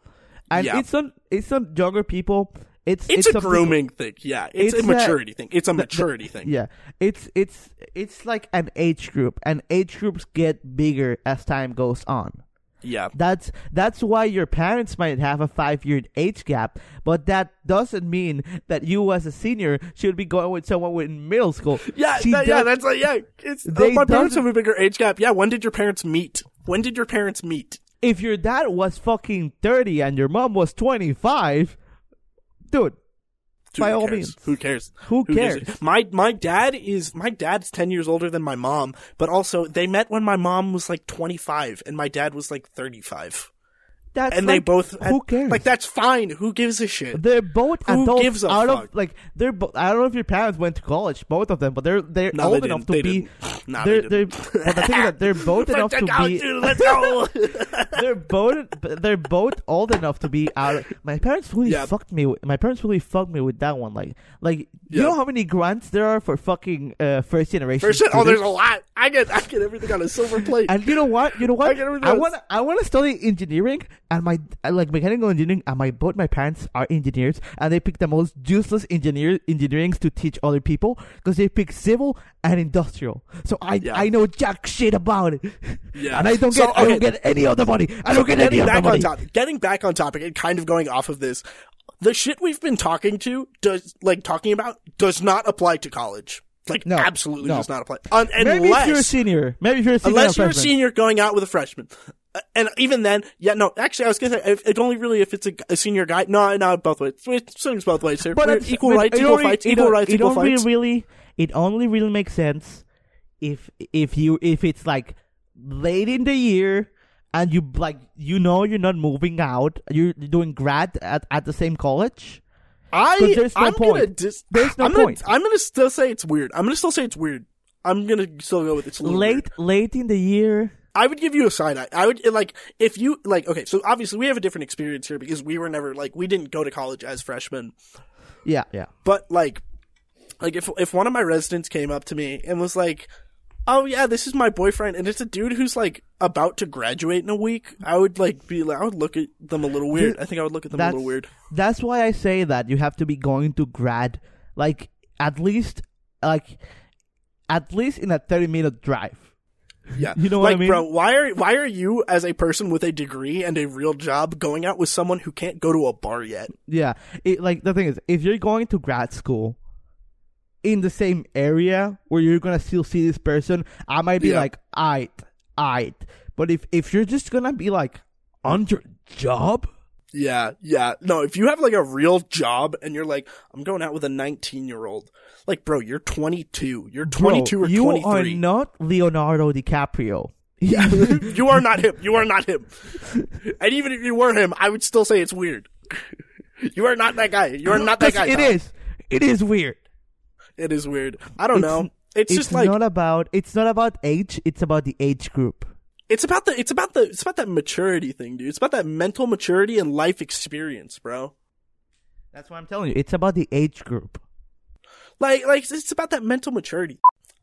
And Yeah. it's not it's not younger people. It's it's, a something- grooming thing. Yeah, it's, It's a a- maturity thing. It's a maturity thing. Yeah, it's it's it's like an age group, and age groups get bigger as time goes on. Yeah. That's that's why your parents might have a five year age gap, but that doesn't mean that you as a senior should be going with someone in middle school. [laughs] Yeah, that- yeah, that's like yeah. It's uh, my parents have a bigger age gap. Yeah, when did your parents meet? When did your parents meet? if your dad was fucking thirty and your mom was twenty five, Dude, By all cares? means. who cares? Who cares? a- My my dad is my dad's ten years older than my mom, but also they met when my mom was like twenty five and my dad was like thirty five, that's and they like, both who cares? Like that's fine. Who gives a shit? They're both Who adults gives a out fuck? of like they're. Bo- I don't know if your parents went to college, both of them, but they're they're No, old they enough to They be. didn't. Nah, they're, they they're, didn't. but the thing is that they're both [laughs] enough to out, be. dude, let's go. [laughs] they're both they're both old enough to be out. My parents really Yeah. fucked me. With, my parents really fucked me with that one. Like, like you know how many grants there are for fucking uh, first generation. First, oh, there's a lot. I get I get everything on a silver plate. And you know what? You know what? I I want I want to study engineering, and my uh, like mechanical engineering, and my both my parents are engineers, and they pick the most useless engineer engineerings to teach other people because they pick civil and industrial. So I Yeah. I know jack shit about it. Yeah. and I don't So, get I don't get any of the money. I don't get any of the back on money. topic, getting back on topic, and kind of going off of this, the shit we've been talking to does like talking about does not apply to college. Like No, absolutely no. does not apply. Un- Maybe if you're a senior. Maybe if you're a senior. unless you're a senior going out with a freshman. And even then, yeah, no. Actually, I was gonna say if, it's only really if it's a, a senior guy. No, no, both ways. It swings both ways here. But it's- equal rights, it equal only- fights, it equal rights, it equal only fights. really, it only really makes sense if if you if it's like late in the year and you like you know you're not moving out, you're doing grad at, at the same college. I, there's no I'm gonna point. dis- There's no I'm gonna, point. I'm gonna still say it's weird. I'm gonna still say it's weird. I'm gonna still go with it's little weird. Late late in the year. I would give you a side eye. I would like if you like. Okay, so obviously we have a different experience here because we were never like we didn't go to college as freshmen. Yeah, yeah. But like, like if if one of my residents came up to me and was like, "Oh yeah, this is my boyfriend," and it's a dude who's like about to graduate in a week, I would like be like, I would look at them a little weird. I think I would look at them a little weird. That's why I say that you have to be going to grad like at least like at least in a 30 minute drive. [laughs] Yeah, You know what I like, mean? bro? Why are why are you as a person with a degree and a real job going out with someone who can't go to a bar yet? Yeah, it, like the thing is, if you're going to grad school in the same area where you're gonna still see this person, I might be Yeah. like, "Aight, aight." But if if you're just gonna be like on your job, Yeah, yeah. No, if you have like a real job and you're like, I'm going out with a 19 year old, like, bro, you're 22. You're 22 bro, or you 23. are not Leonardo DiCaprio. [laughs] yeah, [laughs] you are not him. You are not him. and even if you were him, I would still say it's weird. you are not that guy. You are not that guy. It Tom. is. It is weird. It is weird. I don't It's- know. It's, It's just like not about. It's not about age. It's about the age group. It's about the it's about the it's about that maturity thing, dude. It's about that mental maturity and life experience, bro. That's what I'm telling you. It's about the age group. Like, like it's about that mental maturity.